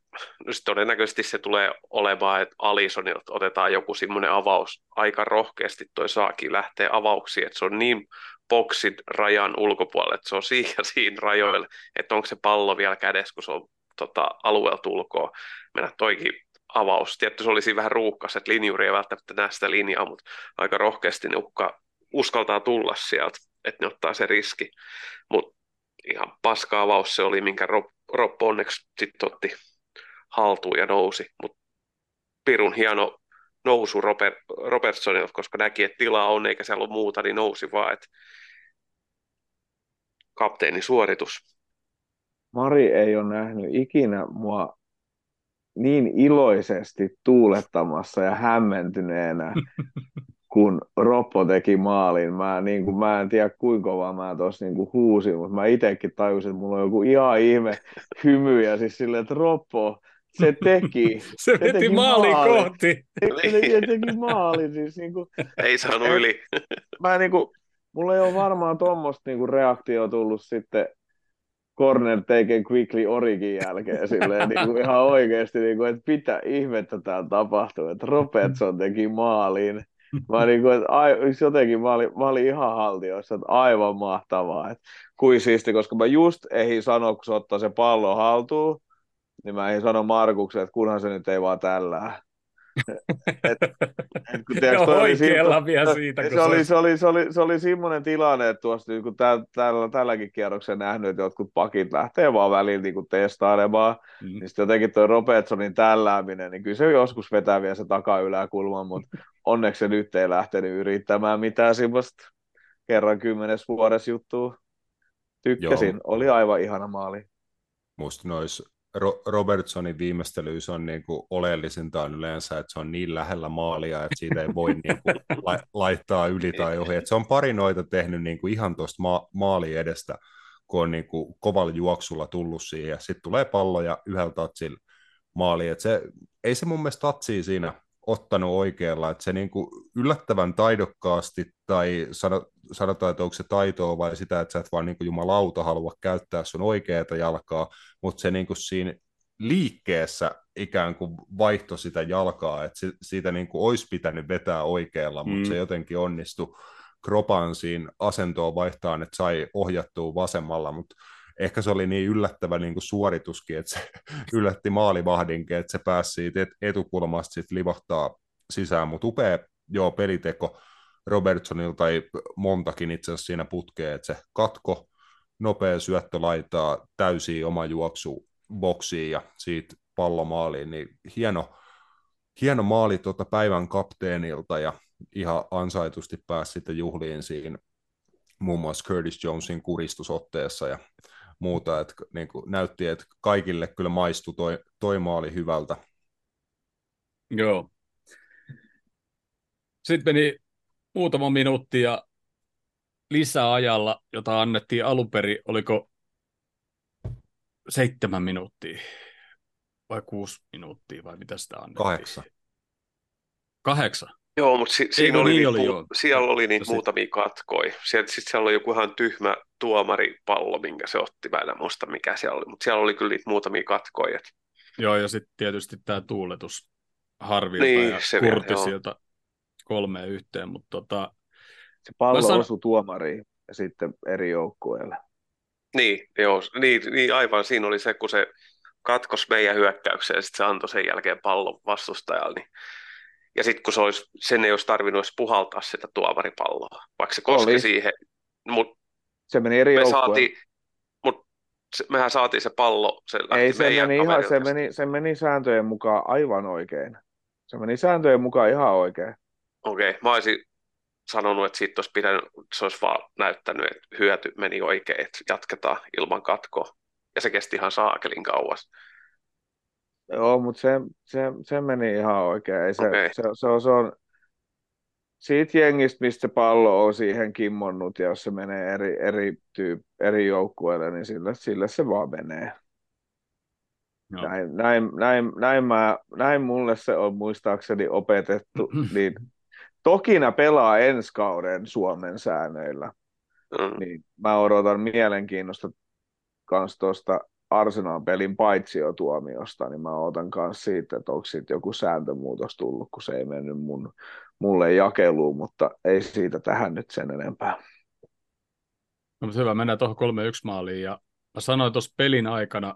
no todennäköisesti se tulee olemaan, että Alisonilta otetaan joku semmoinen avaus. Aika rohkeasti, toi saakin lähtee avauksiin, että se on niin boksin rajan ulkopuolelle, että se on siinä siinä rajoilla, että onko se pallo vielä kädessä, kun se on tota, alueelta ulkoa. Mennä toikin avaus. Tietty se olisi vähän ruuhkas, että linjuri ei välttämättä näe sitä linjaa, mutta aika rohkeasti ne uhka, uskaltaa tulla sieltä että ne ottaa se riski. Mutta ihan paska avaus se oli, minkä Rob, Rob onneksi sitten otti haltuun ja nousi. Mutta pirun hieno nousu Robert, Robertsonilta, koska näki, että tilaa on eikä siellä ole muuta, niin nousi vaan, että kapteenin suoritus. Mari ei ole nähnyt ikinä mua niin iloisesti tuulettamassa ja hämmentyneenä kun Roppo teki maalin. Mä, niin kuin, mä en tiedä kuinka kovaa mä tuossa niin huusin, mutta mä itsekin tajusin, että mulla on joku ihan ihme hymy ja siis silleen, että Roppo, se teki. se, se veti teki maalin maali. kohti. Se, se, se teki maalin. Siis, niin kuin, ei saanut yli. mä niin kuin, mulla ei ole varmaan tuommoista niin reaktio tullut sitten corner taken quickly origin jälkeen silleen, niin kuin ihan oikeasti, niin kuin, että mitä ihmettä täällä tapahtuu, että Robertson teki maalin Mä, niin kuin, että ai, jotenkin mä olin, mä olin ihan haltioissa, että aivan mahtavaa. Että kuin siisti, koska mä just ehdin sanoa, kun se ottaa se pallo haltuun, niin mä ehdin sanoa Markukselle, että kunhan se nyt ei vaan tällä. Et, et, kun tiiäks, oli siitä, vielä siitä. Se, se, oli, se, oli, se, oli, se oli semmoinen tilanne, että tuosta niin kun täl, täl, tälläkin kierroksella nähnyt, että jotkut pakit lähtee vaan välillä niin testailemaan, mm. niin sitten jotenkin tuo Robertsonin tällääminen, niin kyllä se joskus vetää vielä se takayläkulma, mutta onneksi se nyt ei lähtenyt yrittämään mitään semmoista kerran kymmenes vuodessa juttua. Tykkäsin, Joo. oli aivan ihana maali. Musta nois Ro- Robertsonin viimeistelyissä on niin kuin oleellisinta on yleensä, että se on niin lähellä maalia, että siitä ei voi niin kuin la- laittaa yli tai ohi. Että se on pari noita tehnyt niin kuin ihan tuosta ma- maali edestä, kun on niin kuin kovalla juoksulla tullut siihen. Sitten tulee pallo ja yhdellä tatsilla maali. Et se, ei se mun mielestä tatsia siinä ottanut oikealla, että se niin kuin yllättävän taidokkaasti, tai sanotaan, että onko se taitoa vai sitä, että sä et vaan niin kuin jumalauta halua käyttää sun oikeata jalkaa, mutta se niin kuin siinä liikkeessä ikään kuin vaihto sitä jalkaa, että siitä niin kuin olisi pitänyt vetää oikealla, mutta mm. se jotenkin onnistui kropan siinä asentoon vaihtaan, että sai ohjattua vasemmalla, mutta ehkä se oli niin yllättävä niin kuin suorituskin, että se yllätti maalivahdinkin, että se pääsi siitä etukulmasta sitten livahtaa sisään, mutta upea joo, peliteko. Robertsonilta tai montakin itse asiassa siinä putkeen, että se katko, nopea syöttö laitaa täysin oma juoksu boksiin ja siitä pallomaaliin, niin hieno, hieno maali tuota päivän kapteenilta ja ihan ansaitusti pääsi sitten juhliin siinä muun muassa Curtis Jonesin kuristusotteessa ja muuta, että niin kuin näytti, että kaikille kyllä maistui toi, toi maali hyvältä. Joo. Sitten meni muutama minuutti ja lisäajalla, jota annettiin alun perin, oliko seitsemän minuuttia vai kuusi minuuttia vai mitä sitä annettiin? Kahdeksan. Kahdeksan? Joo, mutta si- siinä oli, niin oli mu- siellä oli niitä muutamia katkoja. Sitten sit siellä oli joku ihan tyhmä tuomaripallo, minkä se otti. Mä en muista mikä siellä oli, mutta siellä oli kyllä niitä muutamia katkoja. Joo, ja sitten tietysti tämä tuuletus Harvilta niin, ja se Kurtisilta vielä, kolmeen yhteen, mutta tota... Se pallo san... osui tuomariin ja sitten eri joukkueille. Niin, joo, niin, niin, aivan siinä oli se, kun se katkos meidän hyökkäykseen ja sitten se antoi sen jälkeen pallon vastustajalle, niin ja sitten kun se olisi, sen ei olisi tarvinnut edes puhaltaa sitä tuomaripalloa, vaikka se koski oli. siihen. Mut se meni eri me saatiin, mut se, mehän saatiin se pallo. Se ei, se meni, ihan, se, meni, se meni sääntöjen mukaan aivan oikein. Se meni sääntöjen mukaan ihan oikein. Okei, okay. mä olisin sanonut, että siitä olisi pitänyt, se olisi vaan näyttänyt, että hyöty meni oikein, että jatketaan ilman katkoa. Ja se kesti ihan saakelin kauas. Joo, mutta se, se, se meni ihan oikein. Ei se, okay. se, se, on, se on siitä jengistä, mistä se pallo on siihen kimmonnut, ja jos se menee eri, eri, tyyp, eri joukkueelle, niin sille, sille se vaan menee. Näin, näin, näin, näin, mä, näin mulle se on muistaakseni opetettu. niin, toki ne pelaa ensi kauden Suomen säännöillä. Mm. Niin mä odotan mielenkiinnosta kans tuosta Arsenal pelin tuomiosta, niin mä otan myös siitä, että onko siitä joku sääntömuutos tullut, kun se ei mennyt mun, mulle jakeluun, mutta ei siitä tähän nyt sen enempää. No, mutta hyvä, mennään tuohon 3-1 maaliin, ja mä sanoin tuossa pelin aikana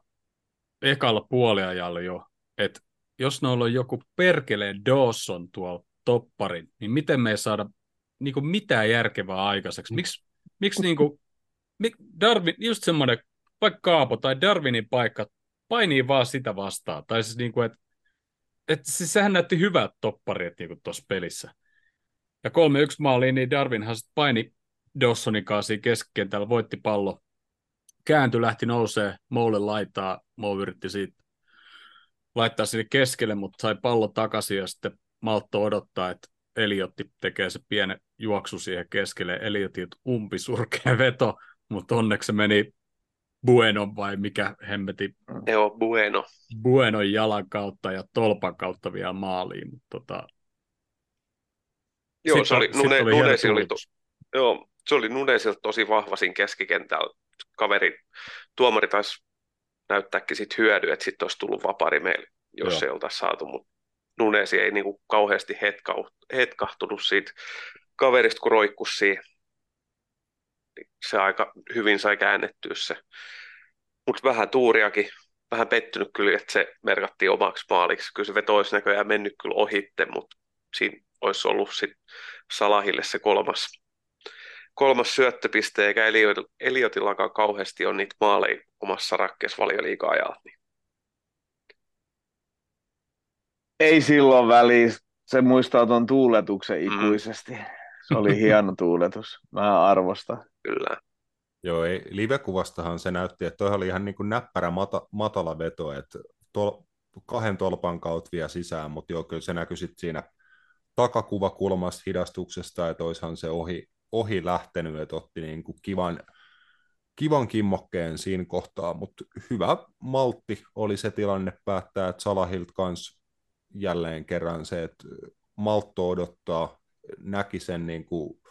ekalla puoliajalla jo, että jos noilla on joku perkeleen Dawson tuolla topparin, niin miten me ei saada niin kuin mitään järkevää aikaiseksi? Miksi, miksi niin kuin, Darwin, just semmoinen vaikka Kaapo tai Darwinin paikka painii vaan sitä vastaan. Tai siis niin kuin, että et siis sehän näytti hyvät topparit niin tuossa pelissä. Ja 3-1 maaliin, niin Darwinhan sitten paini Dawsonin kanssa keskikentällä, voitti pallo, kääntyi, lähti nousee, Moulle laitaa, Mou yritti siitä laittaa sinne keskelle, mutta sai pallo takaisin ja sitten Maltto odottaa, että Eliotti tekee se pienen juoksu siihen keskelle. Eliotin umpisurkea veto, mutta onneksi se meni Bueno vai mikä hemmeti? Joo, Bueno. Buenon jalan kautta ja tolpan kautta vielä maaliin. Mutta tota... Joo, se oli, Nune, oli Nunesi oli, to, joo, se oli Nunesilta tosi vahva siinä keskikentällä. Kaveri, tuomari taisi näyttääkin sit hyödy, että sitten olisi tullut vapari meille, jos joo. ei oltaisi saatu, mutta Nunesi ei niinku kauheasti hetkahtunut siitä kaverista, kun roikkus siihen se aika hyvin sai käännettyä se. Mutta vähän tuuriakin, vähän pettynyt kyllä, että se merkattiin omaksi maaliksi. Kyllä se veto olisi näköjään mennyt kyllä ohitte, mutta siinä olisi ollut sit Salahille se kolmas, kolmas syöttöpiste, eikä Eliotillakaan kauheasti ole niitä maaleja omassa rakkeessa valioliiga Niin. Ei silloin väliin. Se muistaa tuon tuuletuksen mm. ikuisesti. Mm. Se oli hieno tuuletus. Mä arvostan kyllä. Joo, ei, live-kuvastahan se näytti, että toi oli ihan niin kuin näppärä mata, matala veto, että tol, kahden tolpan kautta vielä sisään, mutta joo, kyllä se näkyi sitten siinä takakuvakulmasta hidastuksesta, että oishan se ohi, ohi lähtenyt, että otti niin kuin kivan, kivan kimmokkeen siinä kohtaa, mutta hyvä maltti oli se tilanne päättää, että Salahilt kans jälleen kerran se, että Maltto odottaa, näki sen niin kuin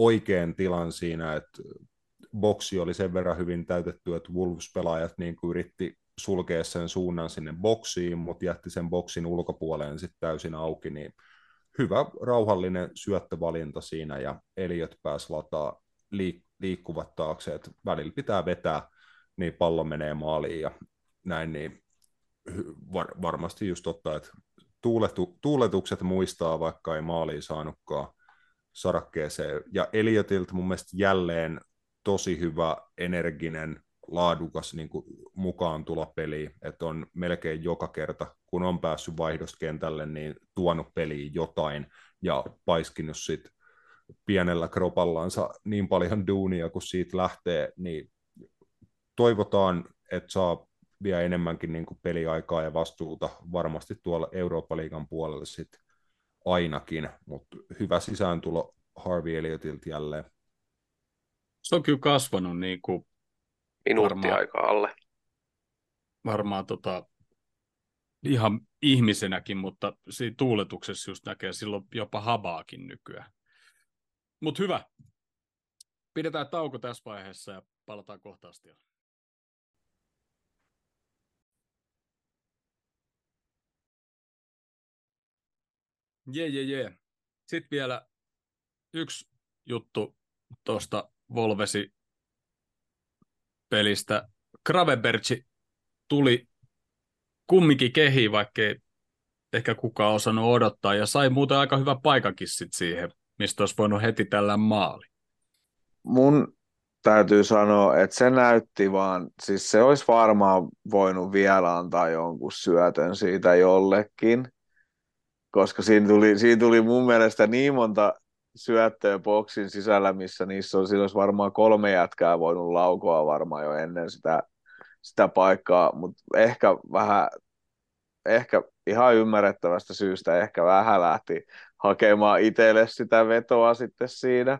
oikean tilan siinä, että boksi oli sen verran hyvin täytetty, että Wolves-pelaajat niin kuin yritti sulkea sen suunnan sinne boksiin, mutta jätti sen boksin ulkopuoleen sitten täysin auki, niin hyvä rauhallinen syöttövalinta siinä, ja Eliot pääsi lataa liik- liikkuvat taakse, että välillä pitää vetää, niin pallo menee maaliin ja näin, niin var- varmasti just totta, että tuuletu- tuuletukset muistaa, vaikka ei maaliin saanutkaan, sarakkeeseen. Ja Eliotilta mun mielestä jälleen tosi hyvä, energinen, laadukas niin kuin mukaan tulla peliin, että on melkein joka kerta, kun on päässyt vaihdoskentälle, niin tuonut peliin jotain ja paiskinut sit pienellä kropallansa niin paljon duunia, kun siitä lähtee, niin toivotaan, että saa vielä enemmänkin niin kuin peliaikaa ja vastuuta varmasti tuolla Eurooppa-liigan puolella sit ainakin, mutta hyvä sisääntulo Harvey Elliotilta jälleen. Se on kyllä kasvanut niin kuin minuutti aikaa alle. Varmaan tota, ihan ihmisenäkin, mutta siinä tuuletuksessa just näkee silloin jopa habaakin nykyään. Mutta hyvä. Pidetään tauko tässä vaiheessa ja palataan kohta Jee, jee, jee. Sitten vielä yksi juttu tuosta Volvesi pelistä. Gravenberchi tuli kumminkin kehi, vaikkei ehkä kukaan osannut odottaa, ja sai muuten aika hyvä paikakin sit siihen, mistä olisi voinut heti tällä maali. Mun täytyy sanoa, että se näytti vaan, siis se olisi varmaan voinut vielä antaa jonkun syötön siitä jollekin, koska siinä tuli, siinä tuli mun mielestä niin monta syöttöä boksin sisällä, missä niissä on, olisi varmaan kolme jätkää voinut laukoa varmaan jo ennen sitä, sitä paikkaa, mutta ehkä vähän, ehkä ihan ymmärrettävästä syystä ehkä vähän lähti hakemaan itselle sitä vetoa sitten siinä.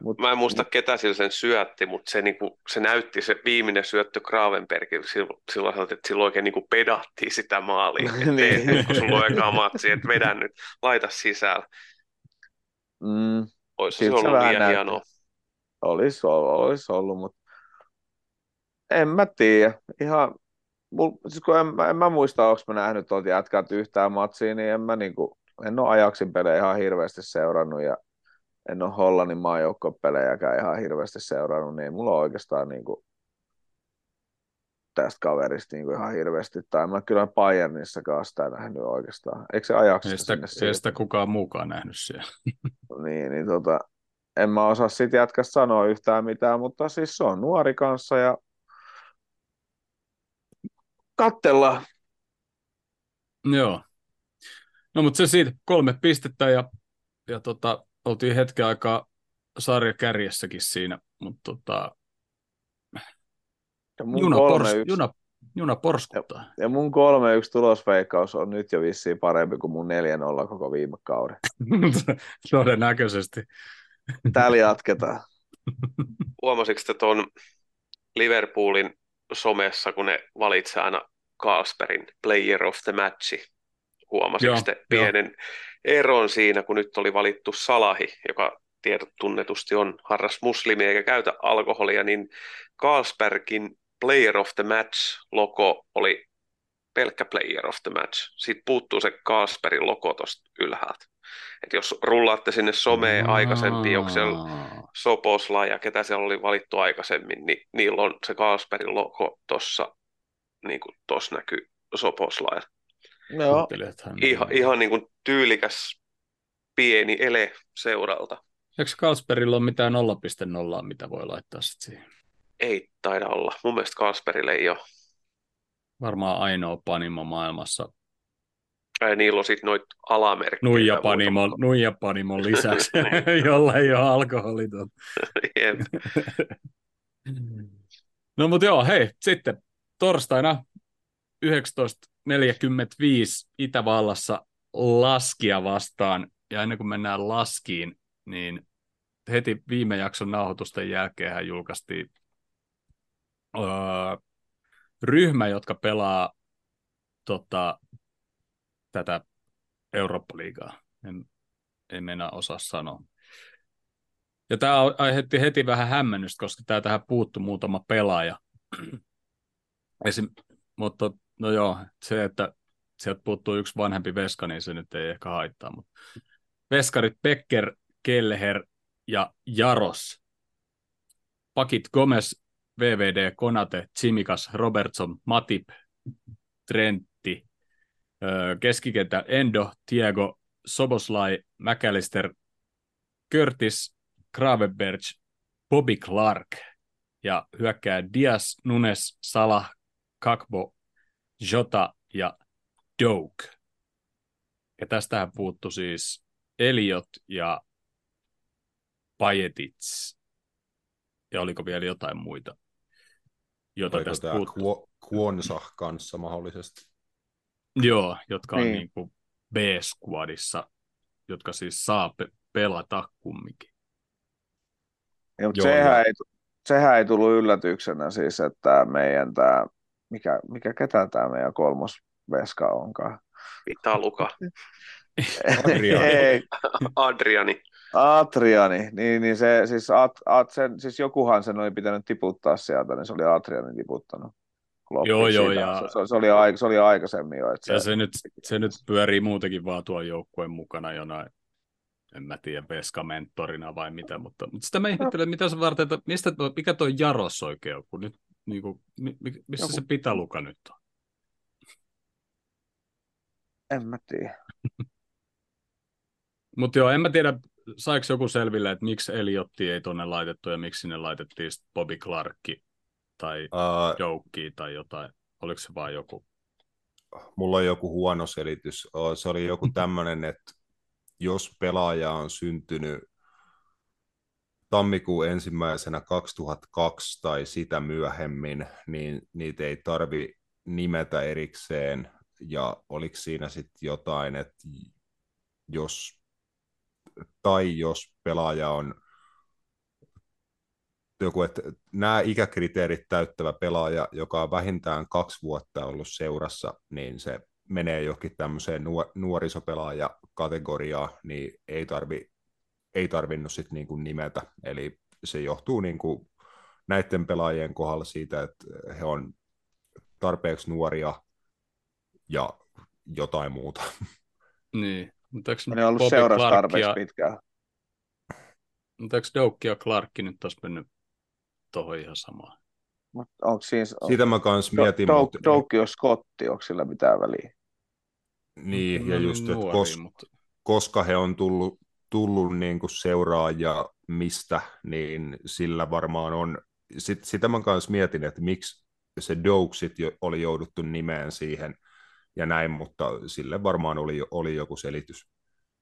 Mut, mä en muista ketä sillä sen syötti, mutta se, niinku, se näytti se viimeinen syöttö Gravenbergille silloin, että silloin oikein niinku pedattiin sitä maalia. niin. kun sulla on ekaa matsi, että vedä nyt, laita sisällä. Mm, Olisi se ollut liian hienoa. Olisi, olisi ollut, mutta en mä tiedä. Ihan, mul, siis kun en, en mä muista, onko mä nähnyt tuolta jätkät yhtään matsia, niin en mä niinku, en ole ajaksin pelejä ihan hirveästi seurannut ja en ole Hollannin pelejäkään ihan hirveästi seurannut, niin mulla on oikeastaan niinku tästä kaverista niin kuin ihan hirveästi. Tai mä kyllä Bayernissakaan sitä nähnyt oikeastaan. Eikö se ajaksi ei sitä, ei sitä kukaan muukaan nähnyt siellä. niin, niin tota, en mä osaa siitä jätkästä sanoa yhtään mitään, mutta siis se on nuori kanssa ja kattellaan. Joo. No mutta se siitä kolme pistettä ja, ja tota, oltiin hetken aikaa sarjakärjessäkin siinä, mutta tota, ja mun juna, pors, yksi... juna, juna porskuttaa. Ja, ja mun 3-1 tulosveikkaus on nyt jo vissiin parempi kuin mun 4-0 koko viime kauden. Todennäköisesti. Täällä jatketaan. Huomasitko te tuon Liverpoolin somessa, kun ne valitsee aina Kasperin Player of the Match? Huomasitko te pienen jo. Eron siinä, kun nyt oli valittu Salahi, joka tiedot tunnetusti on harras muslimi eikä käytä alkoholia, niin Kasperkin Player of the Match-logo oli pelkkä Player of the Match. Siitä puuttuu se Kasperin logo tuosta ylhäältä. Et jos rullaatte sinne someen aikaisemmin, onko siellä Soposla ja ketä siellä oli valittu aikaisemmin, niin niillä on se Kasperin logo tuossa, niin kuin tuossa näkyy Soposla. Joo. Ihan, ihan niin kuin tyylikäs pieni ele seuralta. Eikö Kasperilla ole mitään 0.0, mitä voi laittaa sitten siihen? Ei taida olla. Mun mielestä Kasperille ei ole. Varmaan ainoa panimo maailmassa. Ei, niillä on sitten noita alamerkkejä. Nuijapanimon, nuijapanimon lisäksi, jolla ei ole alkoholiton. no mutta joo, hei, sitten torstaina 19.45 Itävallassa laskia vastaan. Ja ennen kuin mennään laskiin, niin heti viime jakson nauhoitusten jälkeen hän julkaistiin öö, ryhmä, jotka pelaa tota, tätä Eurooppa-liigaa. En, en mennä osaa sanoa. Ja tämä aiheutti heti vähän hämmennystä, koska tämä tähän puuttu muutama pelaaja. Esim, mutta no joo, se, että sieltä puuttuu yksi vanhempi veska, niin se nyt ei ehkä haittaa. Mutta veskarit Becker, Kelleher ja Jaros. Pakit Gomez, VVD, Konate, Tsimikas, Robertson, Matip, Trentti, keskikentä Endo, Tiago, Soboslai, McAllister, Curtis Gravenberg, Bobby Clark ja hyökkää Diaz, Nunes, Salah, Kakbo, Jota ja Doke. Ja tästähän puuttu siis Eliot ja Pajetits. Ja oliko vielä jotain muita? Jota oliko tästä puuttu? Kwonsa kanssa mahdollisesti? Joo, jotka on niin. Niin kuin B-squadissa, jotka siis saa pe- pelata kumminkin. Ja, mutta Joo, sehän, ei, sehän ei tullut yllätyksenä siis, että meidän tämä, mikä, mikä ketä tämä meidän kolmos veska onkaan? Luka. Adriani. Adriani. Adriani, niin, niin se, siis, Ad, Ad, sen, siis jokuhan sen oli pitänyt tiputtaa sieltä, niin se oli Adriani tiputtanut. Joo, joo, ja... Se, se, oli, aik, se oli aikaisemmin jo. Että ja se, se, nyt, se nyt pyörii muutenkin vaan tuon joukkueen mukana jonain, en mä tiedä, Veska-mentorina vai mitä, mutta, mutta sitä mä ihmettelen, mitä se varten, että mistä, mikä tuo Jaros oikein on, kun nyt, niin kuin, missä Joku... se Pitaluka nyt on? En mä tiedä. Mutta joo, en mä tiedä, saiko joku selville, että miksi Eliotti ei tuonne laitettu ja miksi sinne laitettiin Bobby Clarkki tai uh, Joukki tai jotain. Oliko se vain joku? Mulla on joku huono selitys. Se oli joku tämmöinen, että jos pelaaja on syntynyt tammikuun ensimmäisenä 2002 tai sitä myöhemmin, niin niitä ei tarvi nimetä erikseen. Ja oliko siinä sitten jotain, että jos tai jos pelaaja on joku, että nämä ikäkriteerit täyttävä pelaaja, joka on vähintään kaksi vuotta ollut seurassa, niin se menee johonkin tämmöiseen nuorisopelaaja-kategoriaan, niin ei, tarvi, ei tarvinnut sitten niinku nimetä. Eli se johtuu niinku näiden pelaajien kohdalla siitä, että he on tarpeeksi nuoria ja jotain muuta. Niin. Mutta eikö ne on ollut seurassa tarpeeksi pitkään. Mutta eikö Doukki ja Clarkki nyt taas mennyt tuohon ihan samaan? Mut onko siis, on... Sitä mä kans mietin. Do, mutta... Doukki on skotti, onko sillä mitään väliä? Niin, ja just, että nuori, kos, mutta... koska he on tullut, tullut niin kuin seuraaja mistä, niin sillä varmaan on, sit, sitä mä kans mietin, että miksi se Douksit oli jouduttu nimeen siihen, ja näin, mutta sille varmaan oli, oli joku selitys.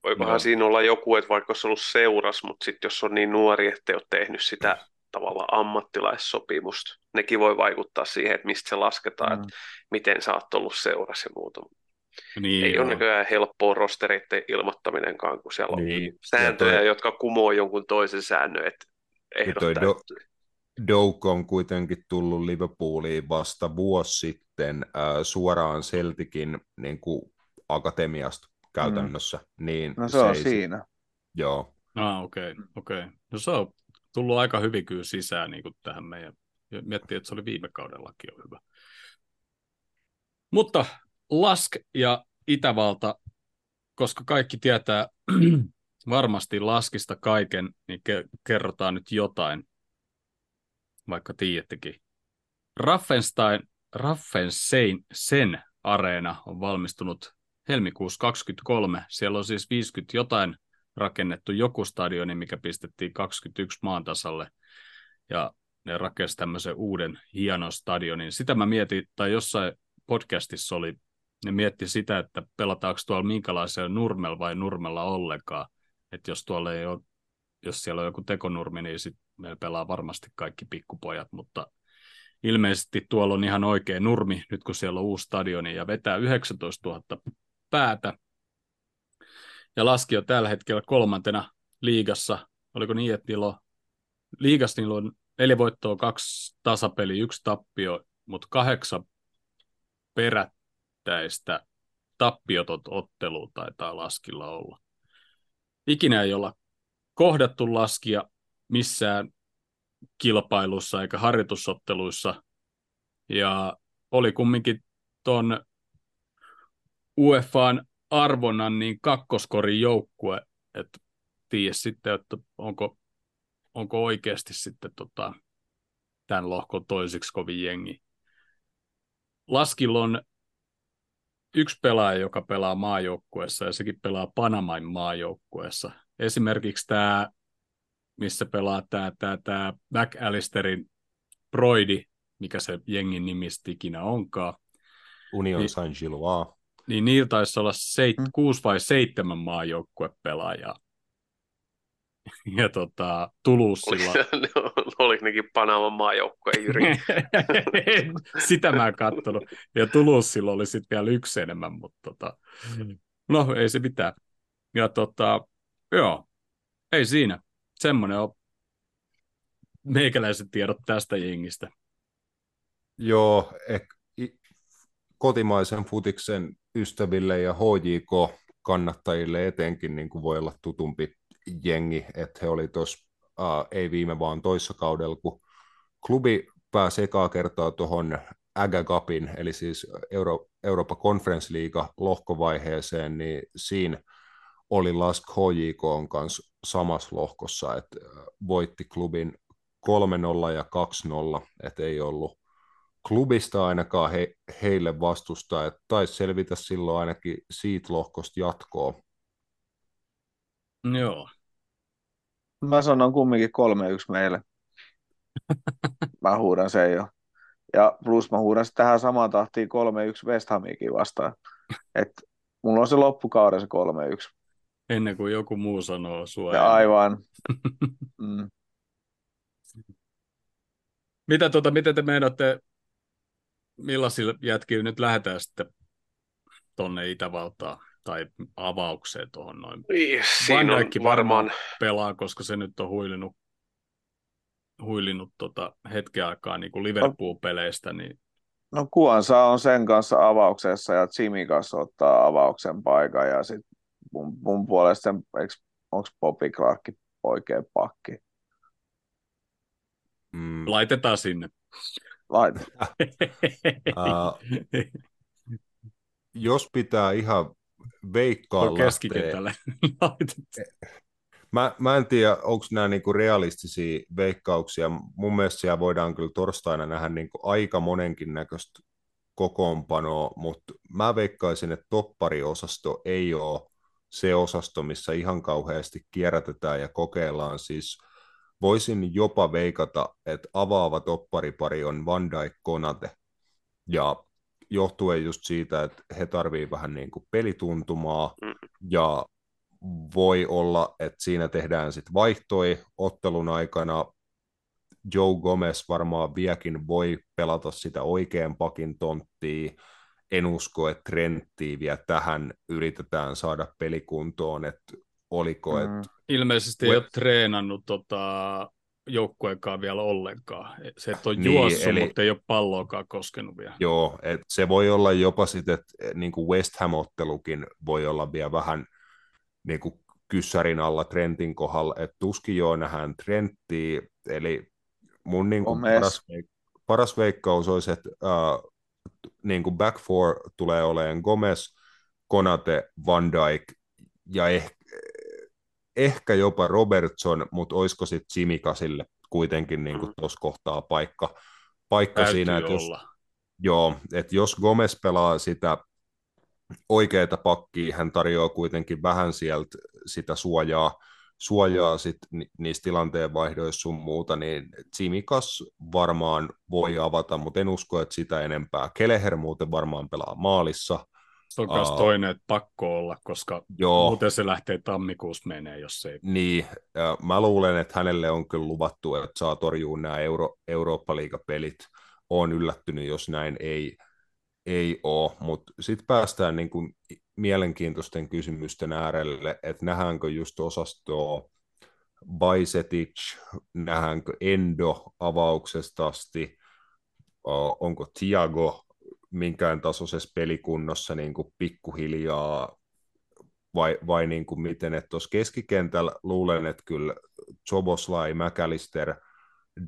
Voikohan no. siinä olla joku, että vaikka olisi ollut seuras, mutta sitten jos on niin nuori, että ei ole tehnyt sitä tavalla ammattilaissopimusta, nekin voi vaikuttaa siihen, että mistä se lasketaan, mm. että miten sä oot ollut seuras ja muuta. Niin, ei joo. ole näköjään helppoa rostereiden ilmoittaminenkaan, kun siellä on niin. sääntöjä, toi... jotka kumoo jonkun toisen säännön, että ehdottaa. Do, Douk on kuitenkin tullut Liverpooliin vasta vuosi sitten äh, suoraan Celticin niin kuin akatemiasta käytännössä. Mm. Niin no se, se on ei, siinä. Joo. Ah, okei, okay, okei. Okay. No se on tullut aika hyvin kyllä sisään niin kuin tähän meidän. Miettii, että se oli viime kaudellakin jo hyvä. Mutta Lask ja Itävalta, koska kaikki tietää varmasti Laskista kaiken, niin ke- kerrotaan nyt jotain vaikka tiedättekin. Raffenstein, Raffensein sen areena on valmistunut helmikuussa 23. Siellä on siis 50 jotain rakennettu joku stadioni, mikä pistettiin 21 maan tasalle. Ja ne rakensi tämmöisen uuden hienon stadionin. Sitä mä mietin, tai jossain podcastissa oli, ne mietti sitä, että pelataanko tuolla minkälaisella nurmella vai nurmella ollenkaan. Että jos tuolla ei ole, jos siellä on joku tekonurmi, niin sit meillä pelaa varmasti kaikki pikkupojat, mutta ilmeisesti tuolla on ihan oikea nurmi, nyt kun siellä on uusi stadioni ja vetää 19 000 päätä. Ja laski jo tällä hetkellä kolmantena liigassa. Oliko niin, että niillä on, liigassa niillä on neljä voittoa, kaksi tasapeli, yksi tappio, mutta kahdeksan perättäistä tappiotot ottelua taitaa laskilla olla. Ikinä ei olla kohdattu laskia missään kilpailussa eikä harjoitusotteluissa. Ja oli kumminkin tuon UEFAn arvonnan niin kakkoskorin joukkue, että tiedä sitten, että onko, onko oikeasti sitten tota, tämän lohkon toisiksi kovin jengi. Laskilla on yksi pelaaja, joka pelaa maajoukkueessa ja sekin pelaa Panamain maajoukkueessa. Esimerkiksi tämä missä pelaa tämä tää, tää McAllisterin Broidi, mikä se jengin nimistä ikinä onkaan. Union niin, Saint-Gillois. Niin niillä taisi olla seit, mm. kuusi vai seitsemän maajoukkuepelaajaa. Ja tota, Tulusilla... Oliko nekin Panaman maajoukkue, Jyri? Sitä mä en katsonut. Ja Tulusilla oli sitten vielä yksi enemmän, mutta tota, no ei se mitään. Ja tota, joo, ei siinä. Semmoinen on meikäläiset tiedot tästä jengistä. Joo, ehkä kotimaisen futiksen ystäville ja HJK-kannattajille etenkin niin kuin voi olla tutumpi jengi, että he oli tuossa, uh, ei viime vaan toissa kaudella, kun klubi pääsi ekaa kertaa tuohon AGA Cupin, eli siis Euro, Eurooppa Conference League lohkovaiheeseen, niin siinä oli Lask HJK kanssa samassa lohkossa, että voitti klubin 3-0 ja 2-0, että ei ollut klubista ainakaan he, heille vastusta, että taisi selvitä silloin ainakin siitä lohkosta jatkoa. Joo. Mä sanon kumminkin 3-1 meille. mä huudan sen jo. Ja plus mä huudan tähän samaan tahtiin 3-1 West Hamikin vastaan. Et mulla on se loppukauden se 3-1. Ennen kuin joku muu sanoo sua. Ja aivan. mm. Mitä, tuota, miten te meinaatte, millaisilla jätkillä nyt lähdetään sitten tonne Itävaltaan tai avaukseen tuohon noin? Niin, siinä on varmaan pelaa, koska se nyt on huilinut, huilinut tota hetken aikaa niin kuin Liverpool-peleistä, niin No Kuansa on sen kanssa avauksessa ja Jimmy kanssa ottaa avauksen paikan ja sitten mun, mun puolesta onko Bobby Clark oikea pakki? Mm. Laitetaan sinne. Laitetaan. uh, jos pitää ihan veikkaa keskikentälle Mä, mä en tiedä, onko nämä niinku realistisia veikkauksia. Mun mielestä siellä voidaan kyllä torstaina nähdä niinku aika monenkin näköistä kokoonpanoa, mutta mä veikkaisin, että toppariosasto ei ole se osasto, missä ihan kauheasti kierrätetään ja kokeillaan. Siis voisin jopa veikata, että avaava topparipari on Van Dijk Konate. Ja johtuen just siitä, että he tarvii vähän niin kuin pelituntumaa mm. ja voi olla, että siinä tehdään sitten vaihtoi ottelun aikana. Joe Gomez varmaan vieläkin voi pelata sitä oikean pakin tonttia. En usko, että Trenttiä vielä tähän yritetään saada pelikuntoon, että oliko, mm. että... Ilmeisesti ei ole treenannut tota, joukkueenkaan vielä ollenkaan. Se, että on niin, juossut, eli... mutta ei ole palloakaan koskenut vielä. Joo, et se voi olla jopa sitten, että niin kuin West Ham-ottelukin voi olla vielä vähän niin kuin kyssärin alla Trentin kohdalla, että tuskin joo nähdään Trenttiä, eli mun niin kuin paras, paras veikkaus olisi, että uh, niin kuin back four tulee olemaan Gomez, Konate, Van Dijk ja ehkä, ehkä jopa Robertson, mutta olisiko sitten Simikasille kuitenkin niin kuin mm. tuossa kohtaa paikka, paikka siinä, että jos, joo, että jos Gomez pelaa sitä oikeita pakkia, hän tarjoaa kuitenkin vähän sieltä sitä suojaa, suojaa sit ni, niistä tilanteen vaihdoissa sun muuta, niin Tsimikas varmaan voi avata, mutta en usko, että sitä enempää. Keleher muuten varmaan pelaa maalissa. Se on myös uh, toinen, että pakko olla, koska joo. muuten se lähtee tammikuussa menee, jos ei. Niin, ja mä luulen, että hänelle on kyllä luvattu, että saa torjua nämä Euro, Eurooppa-liigapelit. Olen yllättynyt, jos näin ei, ei ole, mutta sitten päästään niin kuin mielenkiintoisten kysymysten äärelle, että nähdäänkö just osastoa Baisetic, nähdäänkö Endo avauksesta asti, onko Tiago minkään tasoisessa pelikunnossa niin kuin pikkuhiljaa vai, vai niin kuin miten, että tuossa keskikentällä luulen, että kyllä Choboslai, McAllister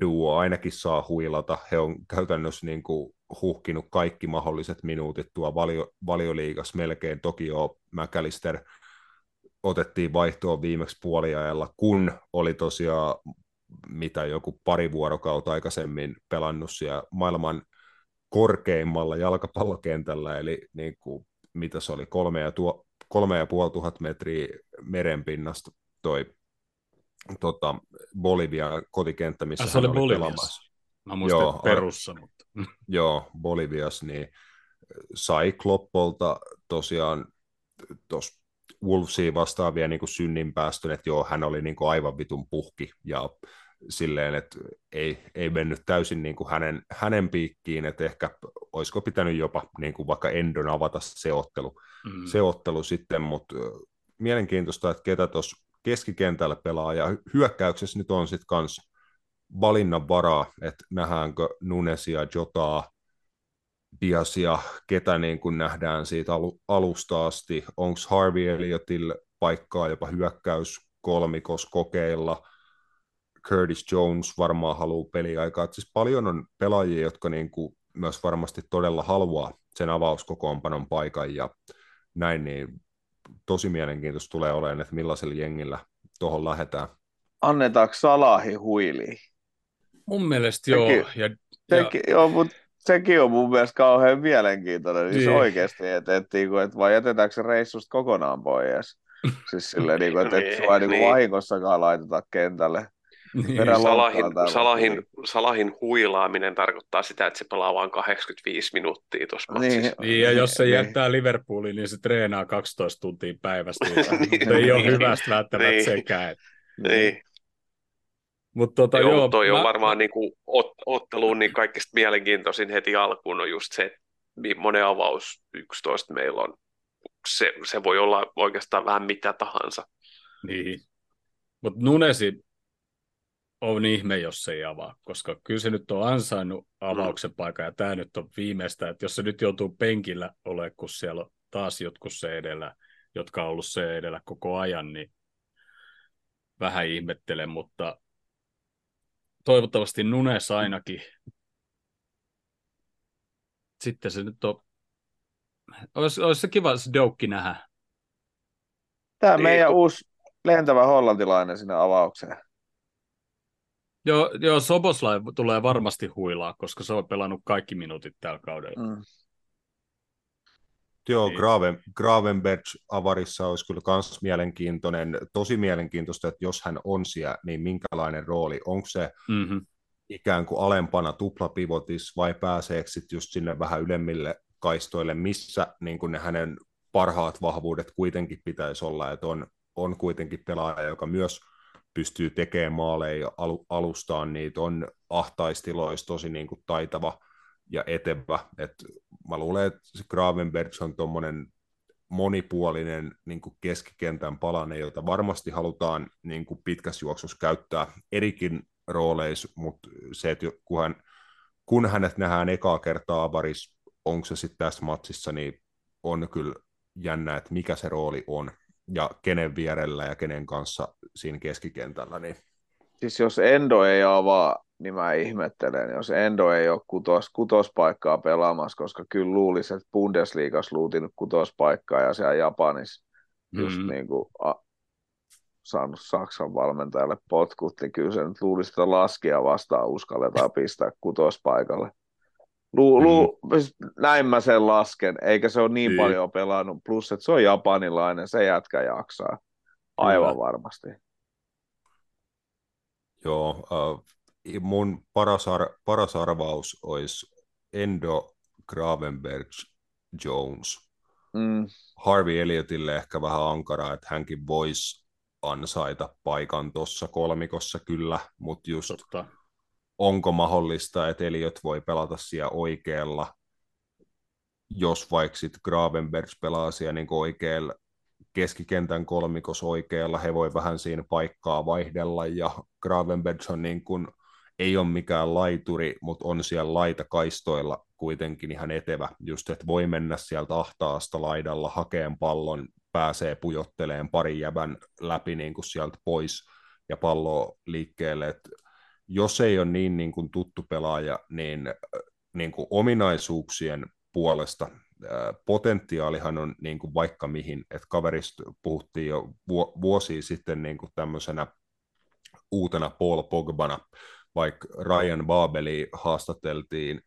duo ainakin saa huilata. He on käytännössä niin kuin huhkinut kaikki mahdolliset minuutit tuo valio, valioliigas melkein. Toki jo McAllister otettiin vaihtoon viimeksi puoliajalla, kun oli tosiaan mitä joku pari vuorokautta aikaisemmin pelannut siellä maailman korkeimmalla jalkapallokentällä, eli niin kuin, mitä se oli, kolme ja, tuo, kolme ja puoli tuhat metriä merenpinnasta toi tota, Bolivia kotikenttä, missä ah, se oli, oli pelaamassa. Mä muistan, joo, Perussa, mutta... Joo, Bolivias, niin sai Kloppolta tosiaan tuossa Wolvesia vastaavia niin synninpäästön, että joo, hän oli niin kuin aivan vitun puhki ja silleen, että ei, ei mennyt täysin niin kuin hänen, hänen piikkiin, että ehkä olisiko pitänyt jopa niin kuin vaikka Endon avata se ottelu, mm. se ottelu sitten, mutta mielenkiintoista, että ketä tuossa keskikentällä pelaa, ja hyökkäyksessä nyt on sitten kans valinnan varaa, että nähdäänkö Nunesia, Jotaa, Diasia, ketä niin kuin nähdään siitä alusta asti, onko Harvey Elliottille paikkaa jopa hyökkäys kolmikos kokeilla, Curtis Jones varmaan haluaa peliaikaa, että siis paljon on pelaajia, jotka niin kuin myös varmasti todella haluaa sen avauskokoonpanon paikan ja näin, niin tosi mielenkiintoista tulee olemaan, että millaisella jengillä tuohon lähdetään. Annetaanko Salahi huiliin? Mun mielestä joo. Sekin, ja, sekin, ja... joo mutta sekin on mun mielestä kauhean mielenkiintoinen. Niin. Siis oikeasti, että, että, että, että vai jätetäänkö se reissusta kokonaan pois? Siis silleen, niin kuin, että, että niin, niin, niin. vahingossakaan laiteta kentälle. Niin. Salahin, Salahin, Salahin huilaaminen tarkoittaa sitä, että se pelaa vain 85 minuuttia tuossa niin, matsissa. Niin, ja jos se niin. jättää Liverpooliin, niin se treenaa 12 tuntia päivästä. niin, ei ole hyvästä välttämättä niin. sekään. Niin. Mutta tota, joo, joo, toi mä... on varmaan niin kuin ot, otteluun niin kaikista mielenkiintoisin heti alkuun on just se, että monen avaus 11 meillä on. Se, se voi olla oikeastaan vähän mitä tahansa. Niin. Mutta Nunesi on ihme, jos se ei avaa, koska kyllä se nyt on ansainnut avauksen paikan, ja tämä nyt on viimeistä, että jos se nyt joutuu penkillä olemaan, kun siellä on taas jotkut se edellä, jotka on ollut se edellä koko ajan, niin vähän ihmettelen, mutta toivottavasti Nunes ainakin. Sitten se nyt on, olisi, olisi se kiva se Doukki nähdä. Tämä Ei, meidän kun... uusi lentävä hollantilainen sinne avaukseen. Joo, joo Soboslai tulee varmasti huilaa, koska se on pelannut kaikki minuutit tällä kaudella. Mm. Joo, niin. Graven, Gravenberg avarissa olisi kyllä myös mielenkiintoinen, tosi mielenkiintoista, että jos hän on siellä, niin minkälainen rooli, onko se mm-hmm. ikään kuin alempana tuplapivotis vai pääseekö sitten just sinne vähän ylemmille kaistoille, missä niin kuin ne hänen parhaat vahvuudet kuitenkin pitäisi olla, että on, on kuitenkin pelaaja, joka myös pystyy tekemään maaleja al- alustaan, niitä on ahtaistiloissa tosi niin kuin taitava ja etevä. Et mä luulen, että Gravenberg on tuommoinen monipuolinen niin kuin keskikentän palane, jota varmasti halutaan niin kuin pitkässä juoksussa käyttää erikin rooleissa, mutta se, että kun, hän, kun hänet nähdään ekaa kertaa avaris, onko se sitten tässä matsissa, niin on kyllä jännä, että mikä se rooli on ja kenen vierellä ja kenen kanssa siinä keskikentällä. Niin... Siis jos Endo ei avaa, niin mä ihmettelen, jos Endo ei ole kutos, kutospaikkaa pelaamassa, koska kyllä luulisi, että Bundesliigas luutinut kutospaikkaa ja siellä Japanissa mm-hmm. just niin kuin a, saanut Saksan valmentajalle potkut, niin kyllä se nyt luulisi, että laskia vastaan uskalletaan pistää kutospaikalle. Lu, lu, mm. Näin mä sen lasken, eikä se ole niin, niin paljon pelannut, plus että se on japanilainen, se jätkä jaksaa, aivan Kyllä. varmasti. Joo, uh, mun paras, ar- paras arvaus olisi Endo Gravenberg Jones. Mm. Harvey Elliottille ehkä vähän ankara, että hänkin voisi ansaita paikan tuossa kolmikossa kyllä, mutta just Totta onko mahdollista, että Eliot voi pelata siellä oikealla, jos vaikka sitten Gravenberg pelaa siellä niin oikealla keskikentän kolmikos oikealla, he voi vähän siinä paikkaa vaihdella, ja Gravenberg on niin kuin, ei ole mikään laituri, mutta on siellä laitakaistoilla kuitenkin ihan etevä, just että voi mennä sieltä ahtaasta laidalla hakeen pallon, pääsee pujotteleen pari jävän läpi niin kuin sieltä pois ja pallo liikkeelle, että jos ei ole niin, niin kuin tuttu pelaaja, niin, niin kuin ominaisuuksien puolesta potentiaalihan on niin kuin vaikka mihin, että kaverista puhuttiin jo vuosia sitten niin kuin tämmöisenä uutena Paul Pogbana, vaikka Ryan Babeli haastateltiin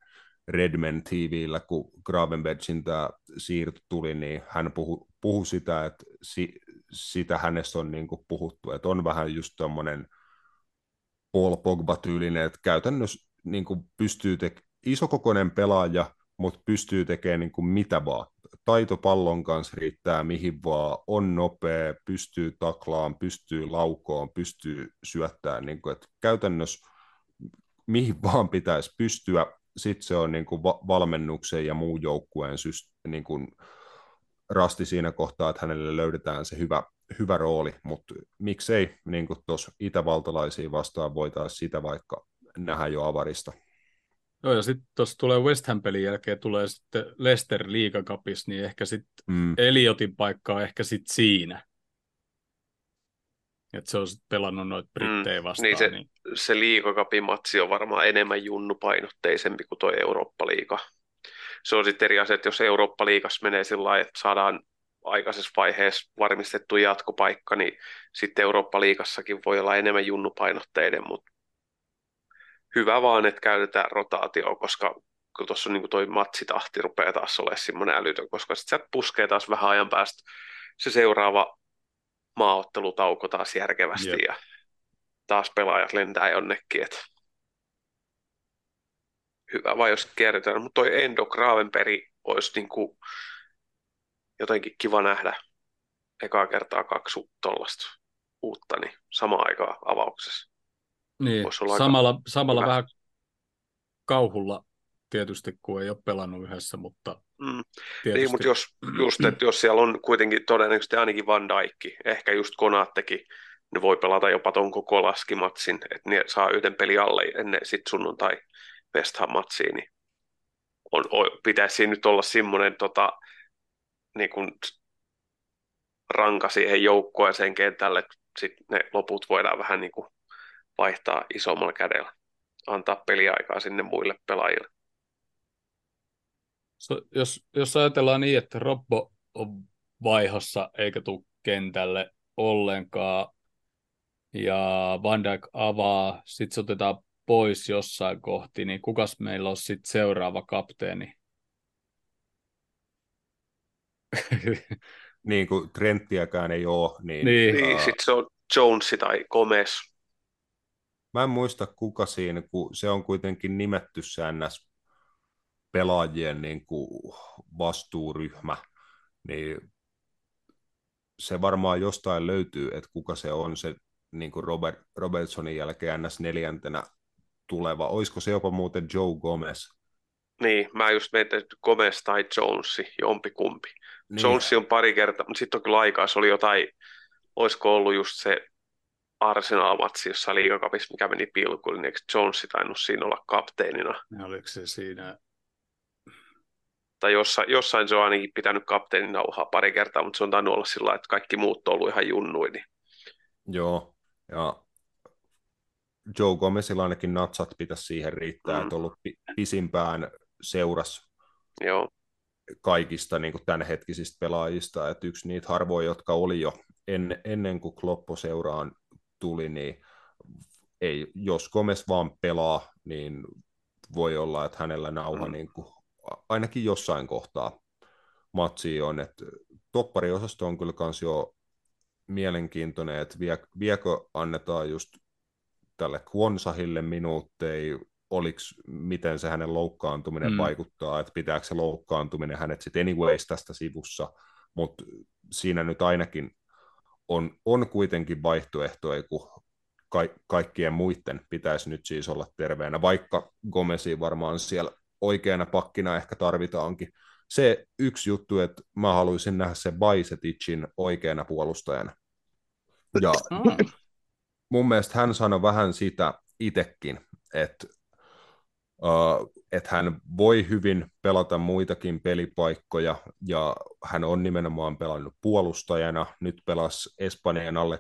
Redman TVllä, kun Gravenbergin tämä siirto tuli, niin hän puhui puhu sitä, että si, sitä hänestä on niin kuin puhuttu, että on vähän just tuommoinen Paul Pogba-tyylinen, että käytännössä niin kuin pystyy tekemään isokokoinen pelaaja, mutta pystyy tekemään niin kuin mitä vaan. Taito pallon kanssa riittää mihin vaan, on nopea, pystyy taklaan, pystyy laukoon, pystyy syöttämään. Niin kuin, että käytännössä mihin vaan pitäisi pystyä. Sitten se on niin kuin va- valmennuksen ja muun joukkueen syst- niin kuin rasti siinä kohtaa, että hänelle löydetään se hyvä, hyvä rooli, mutta miksei niin tuossa itävaltalaisiin vastaan voitaisiin sitä vaikka nähdä jo avarista. Joo, ja sitten tuossa tulee West Ham-pelin jälkeen tulee sitten Leicester liigakapis, niin ehkä sitten mm. Eliotin paikka on ehkä sitten siinä. Että se on sitten pelannut noita brittejä mm, vastaan. Niin se, niin... se liigakapimatsi on varmaan enemmän junnupainotteisempi kuin tuo Eurooppa-liiga. Se on sitten eri asia, että jos Eurooppa-liigassa menee sillä lailla, että saadaan aikaisessa vaiheessa varmistettu jatkopaikka, niin sitten Eurooppa-liigassakin voi olla enemmän junnupainotteiden, mutta hyvä vaan, että käytetään rotaatioa, koska kun tuossa niin toi matsitahti rupeaa taas olemaan semmoinen älytön, koska sitten sieltä puskee taas vähän ajan päästä se seuraava maaottelutauko taas järkevästi yep. ja taas pelaajat lentää jonnekin, että hyvä vai jos kierretään, mutta toi Endo Gravenperi olisi niin kuin jotenkin kiva nähdä ekaa kertaa kaksi tuollaista uutta, niin sama aikaa avauksessa. Niin, samalla, samalla vähän kauhulla tietysti, kun ei ole pelannut yhdessä, mutta mm. Niin, mutta jos, just, että jos siellä on kuitenkin todennäköisesti ainakin Van Dijk, ehkä just Konattekin, ne voi pelata jopa ton koko laskimatsin, että ne saa yhden peli alle ennen sitten sunnuntai West Ham-matsiin, niin on, on, pitäisi nyt olla semmoinen tota, niin kuin ranka siihen joukkueeseen kentälle, sitten ne loput voidaan vähän niin kuin vaihtaa isommalla kädellä, antaa peliaikaa sinne muille pelaajille. Jos, jos ajatellaan niin, että Robbo on vaihossa eikä tule kentälle ollenkaan, ja Van Dijk avaa, sitten se otetaan pois jossain kohti, niin kukas meillä on sitten seuraava kapteeni? niin kuin Trenttiäkään ei ole. Niin, niin. niin sitten se on Jones tai Gomez. Mä en muista kuka siinä, kun se on kuitenkin nimetty säännäs pelaajien niin kuin vastuuryhmä, niin se varmaan jostain löytyy, että kuka se on se niin kuin Robert, Robertsonin jälkeen ns. neljäntenä tuleva. Olisiko se jopa muuten Joe Gomez? Niin, mä just mietin, että Gomez tai Jonesi, jompikumpi. Niin. Jonesi on pari kertaa, mutta sitten on kyllä aikaa, se oli jotain, olisiko ollut just se Arsenal-matsi jossain liigakapissa, mikä meni pilkuun, niin eikö Jonesi tainnut siinä olla kapteenina? Ja oliko se siinä? Tai jossain, jossain se on ainakin pitänyt kapteenin nauhaa pari kertaa, mutta se on tainnut olla sillä että kaikki muut on ollut ihan junnuin. Niin. Joo, ja Joe Gomezilla ainakin natsat pitäisi siihen riittää, mm. että ollut pisimpään seuras Joo. Kaikista niin kuin tämänhetkisistä pelaajista, että yksi niitä harvoja, jotka oli jo en, ennen kuin Kloppo seuraan tuli, niin ei, jos Gomez vaan pelaa, niin voi olla, että hänellä nauha mm. niin kuin, ainakin jossain kohtaa matsi on, että toppariosasto on kyllä kans jo mielenkiintoinen, että vie, viekö annetaan just tälle Kwonsahille minuutteja, oliks, miten se hänen loukkaantuminen mm. vaikuttaa, että pitääkö se loukkaantuminen hänet sitten anyways tästä sivussa, mutta siinä nyt ainakin on, on kuitenkin vaihtoehtoja, kun ka- kaikkien muiden pitäisi nyt siis olla terveenä, vaikka Gomesi varmaan siellä oikeana pakkina ehkä tarvitaankin. Se yksi juttu, että mä haluaisin nähdä se Baiseticin oikeana puolustajana. Ja mm mun mielestä hän sanoi vähän sitä itsekin, että että hän voi hyvin pelata muitakin pelipaikkoja, ja hän on nimenomaan pelannut puolustajana. Nyt pelasi Espanjan alle 2-1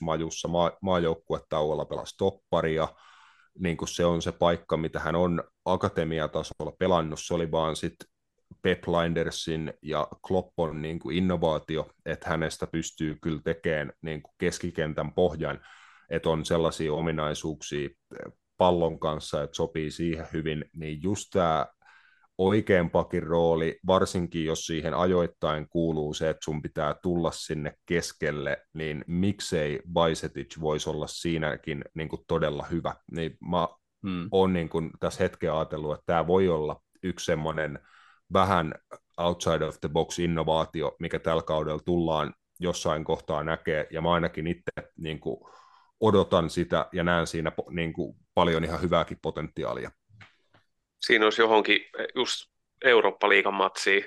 majussa. Maa, maajoukkuetauolla, pelasi topparia, niin kuin se on se paikka, mitä hän on akatemiatasolla pelannut, se oli vaan sitten Pep Lindersin ja Kloppon niin kuin innovaatio, että hänestä pystyy kyllä tekemään niin kuin keskikentän pohjan, että on sellaisia ominaisuuksia pallon kanssa, että sopii siihen hyvin, niin just tämä oikean pakin rooli, varsinkin jos siihen ajoittain kuuluu se, että sun pitää tulla sinne keskelle, niin miksei Bajsetic voisi olla siinäkin niin kuin todella hyvä. Niin mä hmm. oon niin kuin tässä hetken ajatellut, että tämä voi olla yksi semmoinen vähän outside of the box innovaatio, mikä tällä kaudella tullaan jossain kohtaa näkee, ja mä ainakin itse niin kuin, odotan sitä ja näen siinä niin kuin, paljon ihan hyvääkin potentiaalia. Siinä olisi johonkin just Eurooppa-liigan matsiin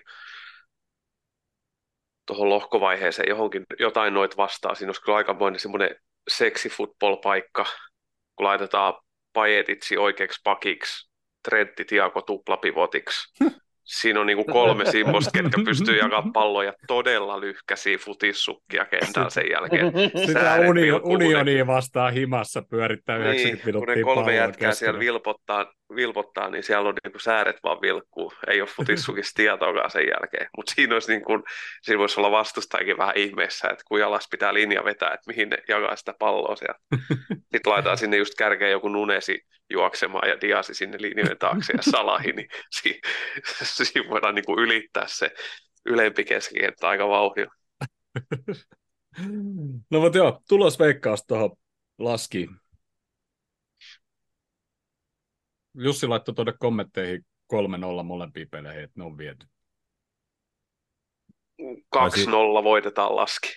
tuohon lohkovaiheeseen johonkin jotain noit vastaa. Siinä olisi kyllä aikamoinen semmoinen seksi football-paikka, kun laitetaan Pajetitsi oikeaksi pakiksi, Trentti Tiago tuplapivotiksi, siinä on niinku kolme simmosta, ketkä pystyy jakamaan palloja todella lyhkäisiä futissukkia kentällä sen jälkeen. Sitä uni, unionia vastaan himassa pyörittää 90 niin, minuuttia kun ne kolme jätkää siellä vilpottaa, vilpottaa, niin siellä on niinku sääret vaan vilkkuu. Ei ole futissukista tietoakaan sen jälkeen. Mutta siinä, olisi niinku, siinä voisi olla vastustajakin vähän ihmeessä, että kun jalas pitää linja vetää, että mihin ne jakaa sitä palloa siellä. Sitten laitetaan sinne just kärkeen joku nunesi juoksemaan ja diasi sinne linjojen taakse ja salahi, niin si- siinä voidaan niin kuin ylittää se ylempi keskikenttä aika vauhdilla. No mutta joo, tulosveikkaus tuohon laski. Jussi laittoi tuonne kommentteihin 3-0 molempiin peleihin, että ne on viety. 2-0 voitetaan laski.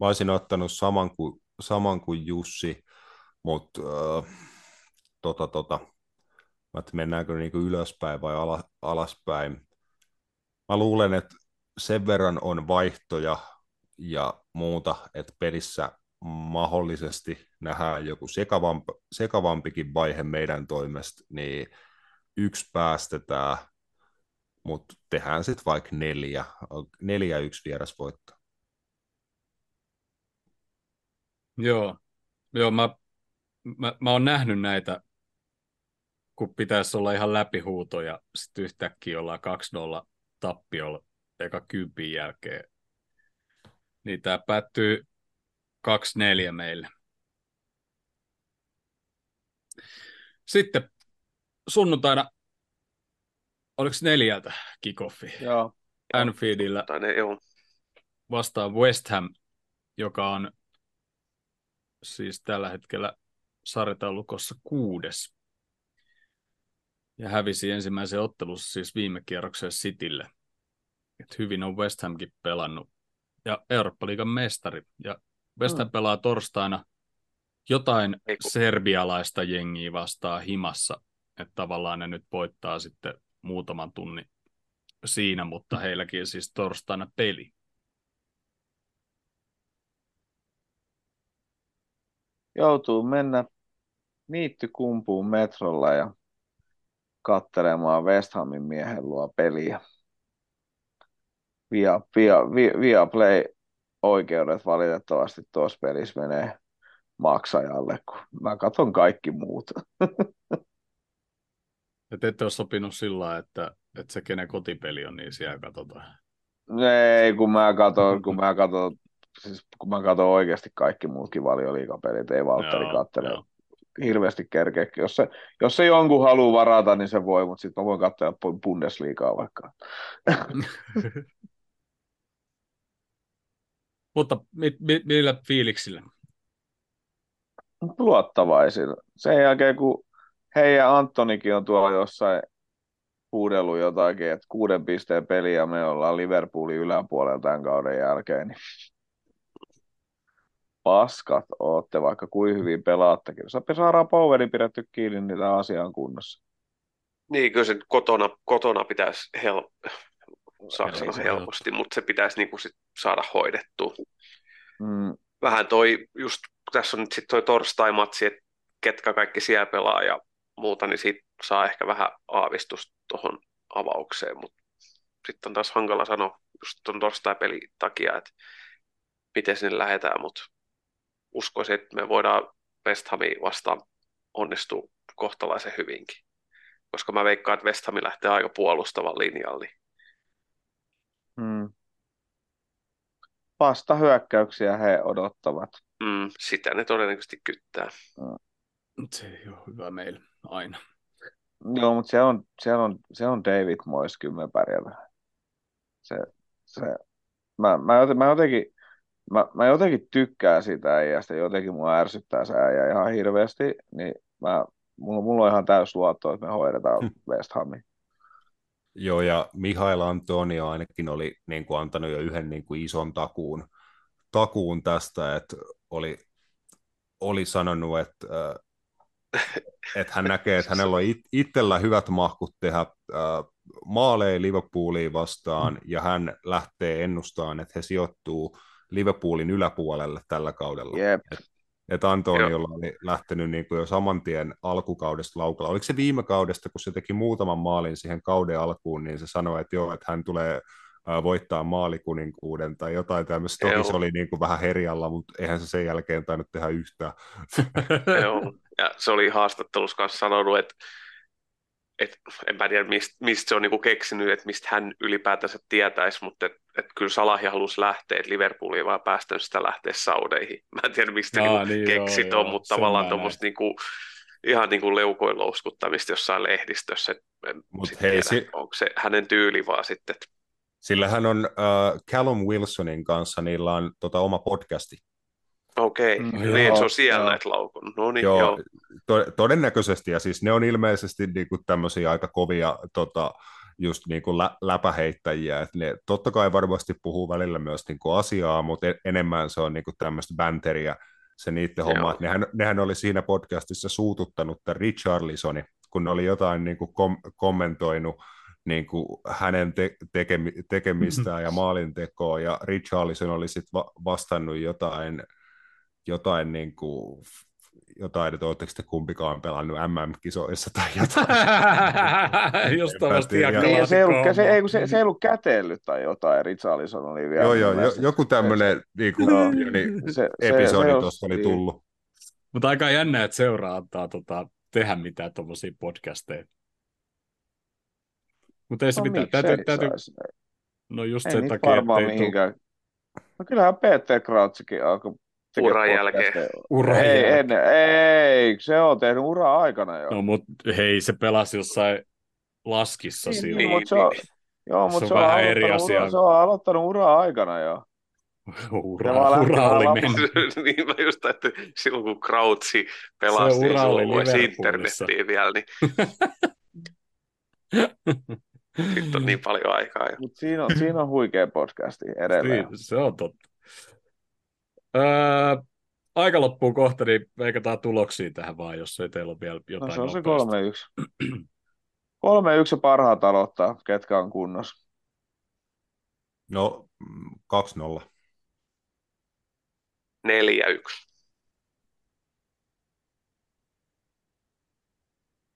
Mä olisin ottanut saman kuin, saman kuin Jussi, mutta äh, tota, tota, että mennäänkö niin kuin ylöspäin vai ala, alaspäin. Mä luulen, että sen verran on vaihtoja ja muuta, että pelissä mahdollisesti nähdään joku sekavampi, sekavampikin vaihe meidän toimesta, niin yksi päästetään, mutta tehdään sitten vaikka neljä, neljä yksi vierasvoitto. Joo, Joo mä, mä, mä oon nähnyt näitä kun pitäisi olla ihan läpihuuto ja sitten yhtäkkiä ollaan 2-0 tappiolla eka kympin jälkeen. Niin tämä päättyy 2-4 meille. Sitten sunnuntaina, oliko neljältä kickoffi? Joo. Anfieldillä vastaan West Ham, joka on siis tällä hetkellä sarjataulukossa kuudes ja hävisi ensimmäisen ottelussa siis viime kierrokseen Citylle. Et hyvin on West Hamkin pelannut. Ja Eurooppa-liigan mestari. Ja West Ham mm. pelaa torstaina jotain Eiku. serbialaista jengiä vastaan himassa. Että tavallaan ne nyt voittaa sitten muutaman tunnin siinä, mutta mm. heilläkin siis torstaina peli. Joutuu mennä niittykumpuun metrolla ja kattelemaan West Hamin miehen luo peliä. Via, via, via, via play oikeudet valitettavasti tuossa pelissä menee maksajalle, kun mä katson kaikki muut. Ja te ette ole sopinut sillä että, että se kenen kotipeli on, niin siellä katsotaan. Ei, kun mä katson, kun mä katson, siis kun mä katson oikeasti kaikki muutkin valioliikapelit, ei Valtteri kattele. Joo hirveästi kerkeä. Jos se, jos se jonkun haluaa varata, niin se voi, mutta sitten mä voin katsoa Bundesliigaa vaikka. mutta mi, mi, millä fiiliksillä? Luottavaisilla. Sen jälkeen, kun hei ja Antonikin on tuolla jossain huudellut jotakin, että kuuden pisteen peliä me ollaan Liverpoolin yläpuolella tämän kauden jälkeen, niin paskat ootte, vaikka kuin hyvin pelaattekin. Jos saadaan Powerin pidetty kiinni, niin tämä asia on kunnossa. Niin, kyllä se kotona, kotona pitäisi hel... Saksana helposti, mutta se pitäisi niinku sit saada hoidettua. Mm. Vähän toi, just tässä on nyt sitten toi torstai-matsi, että ketkä kaikki siellä pelaa ja muuta, niin siitä saa ehkä vähän aavistusta tuohon avaukseen, mutta sitten on taas hankala sanoa just tuon torstai-pelin takia, että miten sinne lähdetään, mutta uskoisin, että me voidaan West Hamia vastaan onnistua kohtalaisen hyvinkin. Koska mä veikkaan, että West Ham lähtee aika puolustavan linjalle. Hmm. Vasta hyökkäyksiä he odottavat. Mm, sitä ne todennäköisesti kyttää. Hmm. Se ei ole hyvä meillä aina. joo, mutta se on, se on, se on David Moyes, kyllä me pärjätään. Se, se, mä, mä, joten, mä, jotenkin, mä, mä jotenkin tykkään sitä äijästä, jotenkin mua ärsyttää se äijä ihan hirveästi, niin mä, mulla, mulla on ihan täys luotto, että me hoidetaan hm. West Hamin. Joo, ja Mihail Antonio ainakin oli niin kuin, antanut jo yhden niin kuin, ison takuun, takuun tästä, että oli, oli sanonut, että, äh, että hän näkee, että hänellä on it, itsellä hyvät mahkut tehdä äh, maaleja Liverpoolia vastaan, mm. ja hän lähtee ennustamaan, että he sijoittuu Liverpoolin yläpuolelle tällä kaudella. Yep. Et, että Antoniolla oli lähtenyt niin kuin jo saman tien alkukaudesta laukalla. Oliko se viime kaudesta, kun se teki muutaman maalin siihen kauden alkuun, niin se sanoi, että joo, että hän tulee voittaa maalikuninkuuden tai jotain tämmöistä. Toki se oli niin kuin vähän herjalla, mutta eihän se sen jälkeen tainnut tehdä yhtään. Joo, ja se oli haastattelussa kanssa sanonut, että et, en mä tiedä, mistä, mistä se on niinku keksinyt, että mistä hän ylipäätänsä tietäisi, mutta et, et kyllä Salahi halusi lähteä, että Liverpool ei vaan päästänyt sitä lähteä saudeihin. Mä en tiedä, mistä Aa, niinku niin, keksi ton, mutta tavallaan tuommoista niinku, ihan niinku leukoin louskuttamista jossain lehdistössä. Mut hei, tiedä, si- onko se hänen tyyli vaan sitten. Sillä hän on uh, Callum Wilsonin kanssa, niillä on tota, oma podcasti. Okei, okay. mm, niin se on siellä näitä laukun. No niin, joo, joo. To- todennäköisesti, ja siis ne on ilmeisesti niinku tämmöisiä aika kovia tota, just niinku lä- läpäheittäjiä, että ne totta kai varmasti puhuu välillä myös niinku asiaa, mutta en- enemmän se on niinku tämmöistä banteria, se niiden homma. Nehän, nehän oli siinä podcastissa suututtanut tämän Richarlisoni, kun ne oli jotain niinku kom- kommentoinut niin kuin hänen te- tekemi- tekemistään ja maalintekoa, ja Richarlison oli sitten va- vastannut jotain jotain niin kuin, jotain, että oletteko te kumpikaan pelannut MM-kisoissa tai jotain. Just tuollaista ja... niin, se, ei ollut, se, ei, se, se ei ollut kätellyt tai jotain, Richarlison oli vielä. Joo, joo, jo, joku tämmöinen niin kuin, no, niin, se, episodi tuossa oli tullut. Mutta aika jännä, että seuraa antaa tota, tehdä mitään tuommoisia podcasteja. Mutta ei se no, mitään. Täytyy, täytyy... No just ei sen takia, varmaan mihinkään. No kyllähän Peter Krautsikin alkoi uran jälkeen. Uran ei, jälkeen. ei, se on tehnyt uraa aikana jo. No mutta hei, se pelasi jossain laskissa niin, silloin. Niin, mutta se on, joo, mutta se, on, vähän eri asia. Ura, se on aloittanut uraa aikana jo. ura, ura oli mennyt. niin mä just että silloin kun Krautsi pelasi, niin silloin voisi internettiin vielä. Niin... Nyt on niin paljon aikaa. Mut siinä, on, siinä on huikea podcasti edelleen. Niin, se on totta. Öö, aika loppuu kohta, niin veikataan tuloksia tähän vaan, jos ei teillä ole vielä jotain No se on se 3-1. 3-1 ja parhaat aloittaa, ketkä on kunnossa. No, 2-0. 4-1.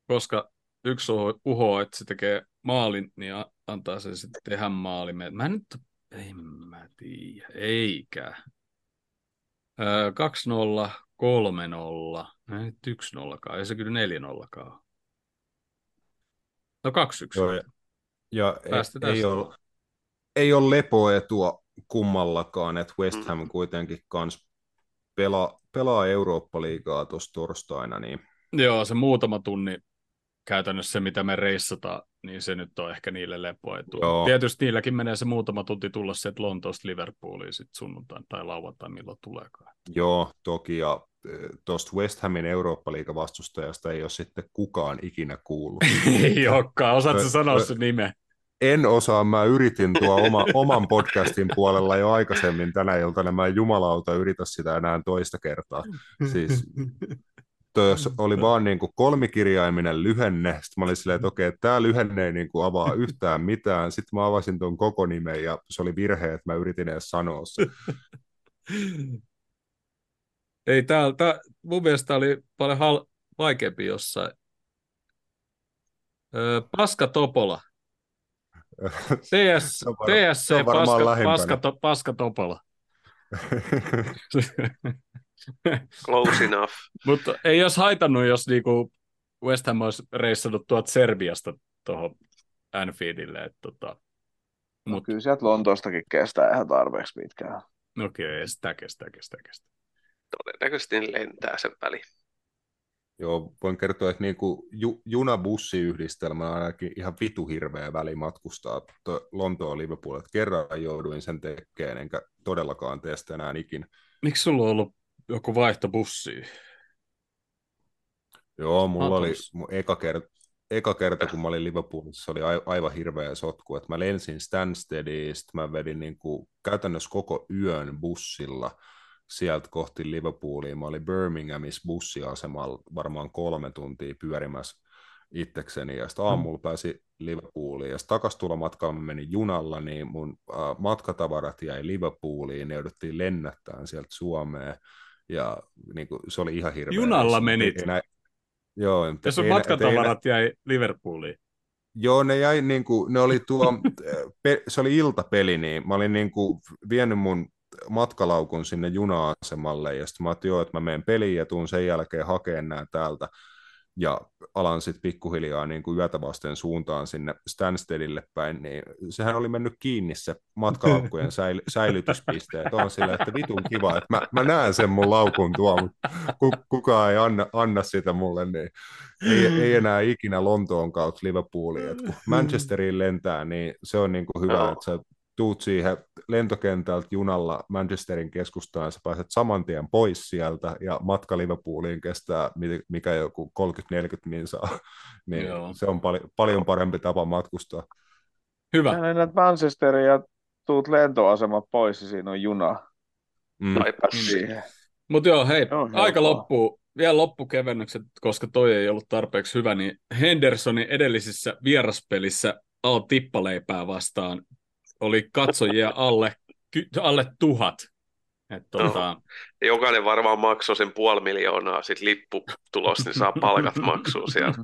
Koska yksi uho, että se tekee maalin, niin antaa se sitten tehdä maali. Mä nyt, ei mä tiedä, eikä. 2-0, 3-0, nyt 1-0, ei se kyllä 4-0 No 2-1. Joo, ja, ja ei, ei, ole, ei ole lepoetua kummallakaan, että West Ham mm. kuitenkin kans pelaa, pelaa Eurooppa-liigaa tuossa torstaina. Niin... Joo, se muutama tunni käytännössä se, mitä me reissataan, niin se nyt on ehkä niille lepoetu. Joo. Tietysti niilläkin menee se muutama tunti tulla sieltä Lontoosta Liverpooliin sitten sunnuntain tai lauantai, milloin tuleekaan. Joo, toki, ja e, tuosta West Hamin Eurooppa-liigan vastustajasta ei ole sitten kukaan ikinä kuullut. ei olekaan, osaatko sanoa sen nimen? En osaa, mä yritin tuo oma, oman podcastin puolella jo aikaisemmin tänä iltana, mä en jumalauta yritä sitä enää toista kertaa. Siis toi oli vaan niin kuin kolmikirjaiminen lyhenne. Sitten mä olin silleen, että okei, tämä lyhenne ei niin kuin avaa yhtään mitään. Sitten mä avasin tuon koko nimen ja se oli virhe, että mä yritin edes sanoa se. Ei, tää, tää, mun mielestä oli paljon hal- vaikeampi jossain. Öö, Paska Topola. TS, TSC Paska, Paska, to, Paska Topola. Close enough. Mutta ei olisi haitannut, jos niinku West Ham olisi reissannut tuot Serbiasta tuohon Anfieldille. Että tota, no, Kyllä sieltä Lontoostakin kestää ihan tarpeeksi pitkään. Okei, okay, sitä kestää, kestää, kestää. Todennäköisesti lentää sen väli. Joo, voin kertoa, että niin kuin ju, juna-bussiyhdistelmä on ainakin ihan vitu hirveä väli matkustaa Lontoon Liverpool. Että kerran jouduin sen tekemään, enkä todellakaan tee sitä enää ikinä. Miksi sulla on ollut joku vaihtobussi? Joo, mulla oli mun eka kerta, eka kerta, kun mä olin Liverpoolissa, se oli aivan hirveä sotku. Että mä lensin Stanstediin, mä vedin niin kuin käytännössä koko yön bussilla – sieltä kohti Liverpoolia. Mä olin Birminghamissa bussiasemalla varmaan kolme tuntia pyörimässä itsekseni, ja sitten aamulla mm. pääsi Liverpooliin, ja sitten takaisin menin junalla, niin mun äh, matkatavarat jäi Liverpooliin, ne jouduttiin lennättämään sieltä Suomeen, ja niin kuin, se oli ihan hirveä. Junalla menit? Enää, joo. Ja sun matkatavarat enää, jäi Liverpooliin? Joo, ne jäi niin kuin, ne oli tuo, pe, se oli iltapeli, niin mä olin niin kuin vienyt mun matkalaukun sinne juna-asemalle, ja sitten mä ajattelin, että mä menen peliin ja tuun sen jälkeen hakemaan nämä täältä, ja alan sitten pikkuhiljaa niin kuin yötä vasten suuntaan sinne Stanstedille päin, niin sehän oli mennyt kiinni se matkalaukkujen säily- säilytyspisteet. On sillä, että vitun kiva, että mä, mä näen sen mun laukun tuolla, mutta kukaan ei anna, anna sitä mulle, niin ei, ei enää ikinä Lontoon kautta Liverpooliin. Et kun Manchesteriin lentää, niin se on niin kuin hyvä, että sä tuut siihen lentokentältä junalla Manchesterin keskustaan, ja sä pääset saman tien pois sieltä, ja matka Liverpooliin kestää mikä joku 30-40 minsaa, niin Joo. se on pal- paljon parempi tapa matkustaa. Hyvä. Ja lennät Manchesteriin ja tuut lentoasema pois, ja siinä on juna. Mm. siihen. Mutta joo, hei, joo, aika loppuu. Vielä loppukevennykset, koska toi ei ollut tarpeeksi hyvä, niin Hendersonin edellisissä vieraspelissä Al tippaleipää vastaan oli katsojia alle, alle tuhat. Et, tuota... no. Jokainen varmaan maksoi sen puoli miljoonaa, sitten lippu tulos, niin saa palkat maksua siellä,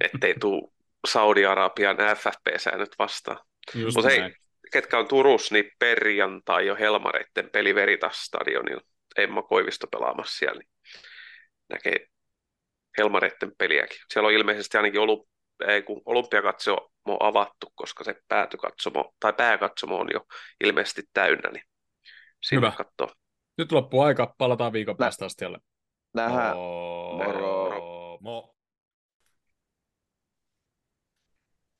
ettei tule Saudi-Arabian FFP-säännöt vastaan. Mutta hei, ketkä on Turussa, niin perjantai jo Helmareitten peli Veritas-stadionilla. Emma Koivisto pelaamassa siellä, niin näkee Helmareitten peliäkin. Siellä on ilmeisesti ainakin ollut ei, kun olympiakatsomo on avattu, koska se päätykatsomo, tai pääkatsomo on jo ilmeisesti täynnä, niin Hyvä. Katsoo. Nyt loppuu aika, palataan viikon päästä asti jälleen. Nähdään. Moro. Moro. Moro.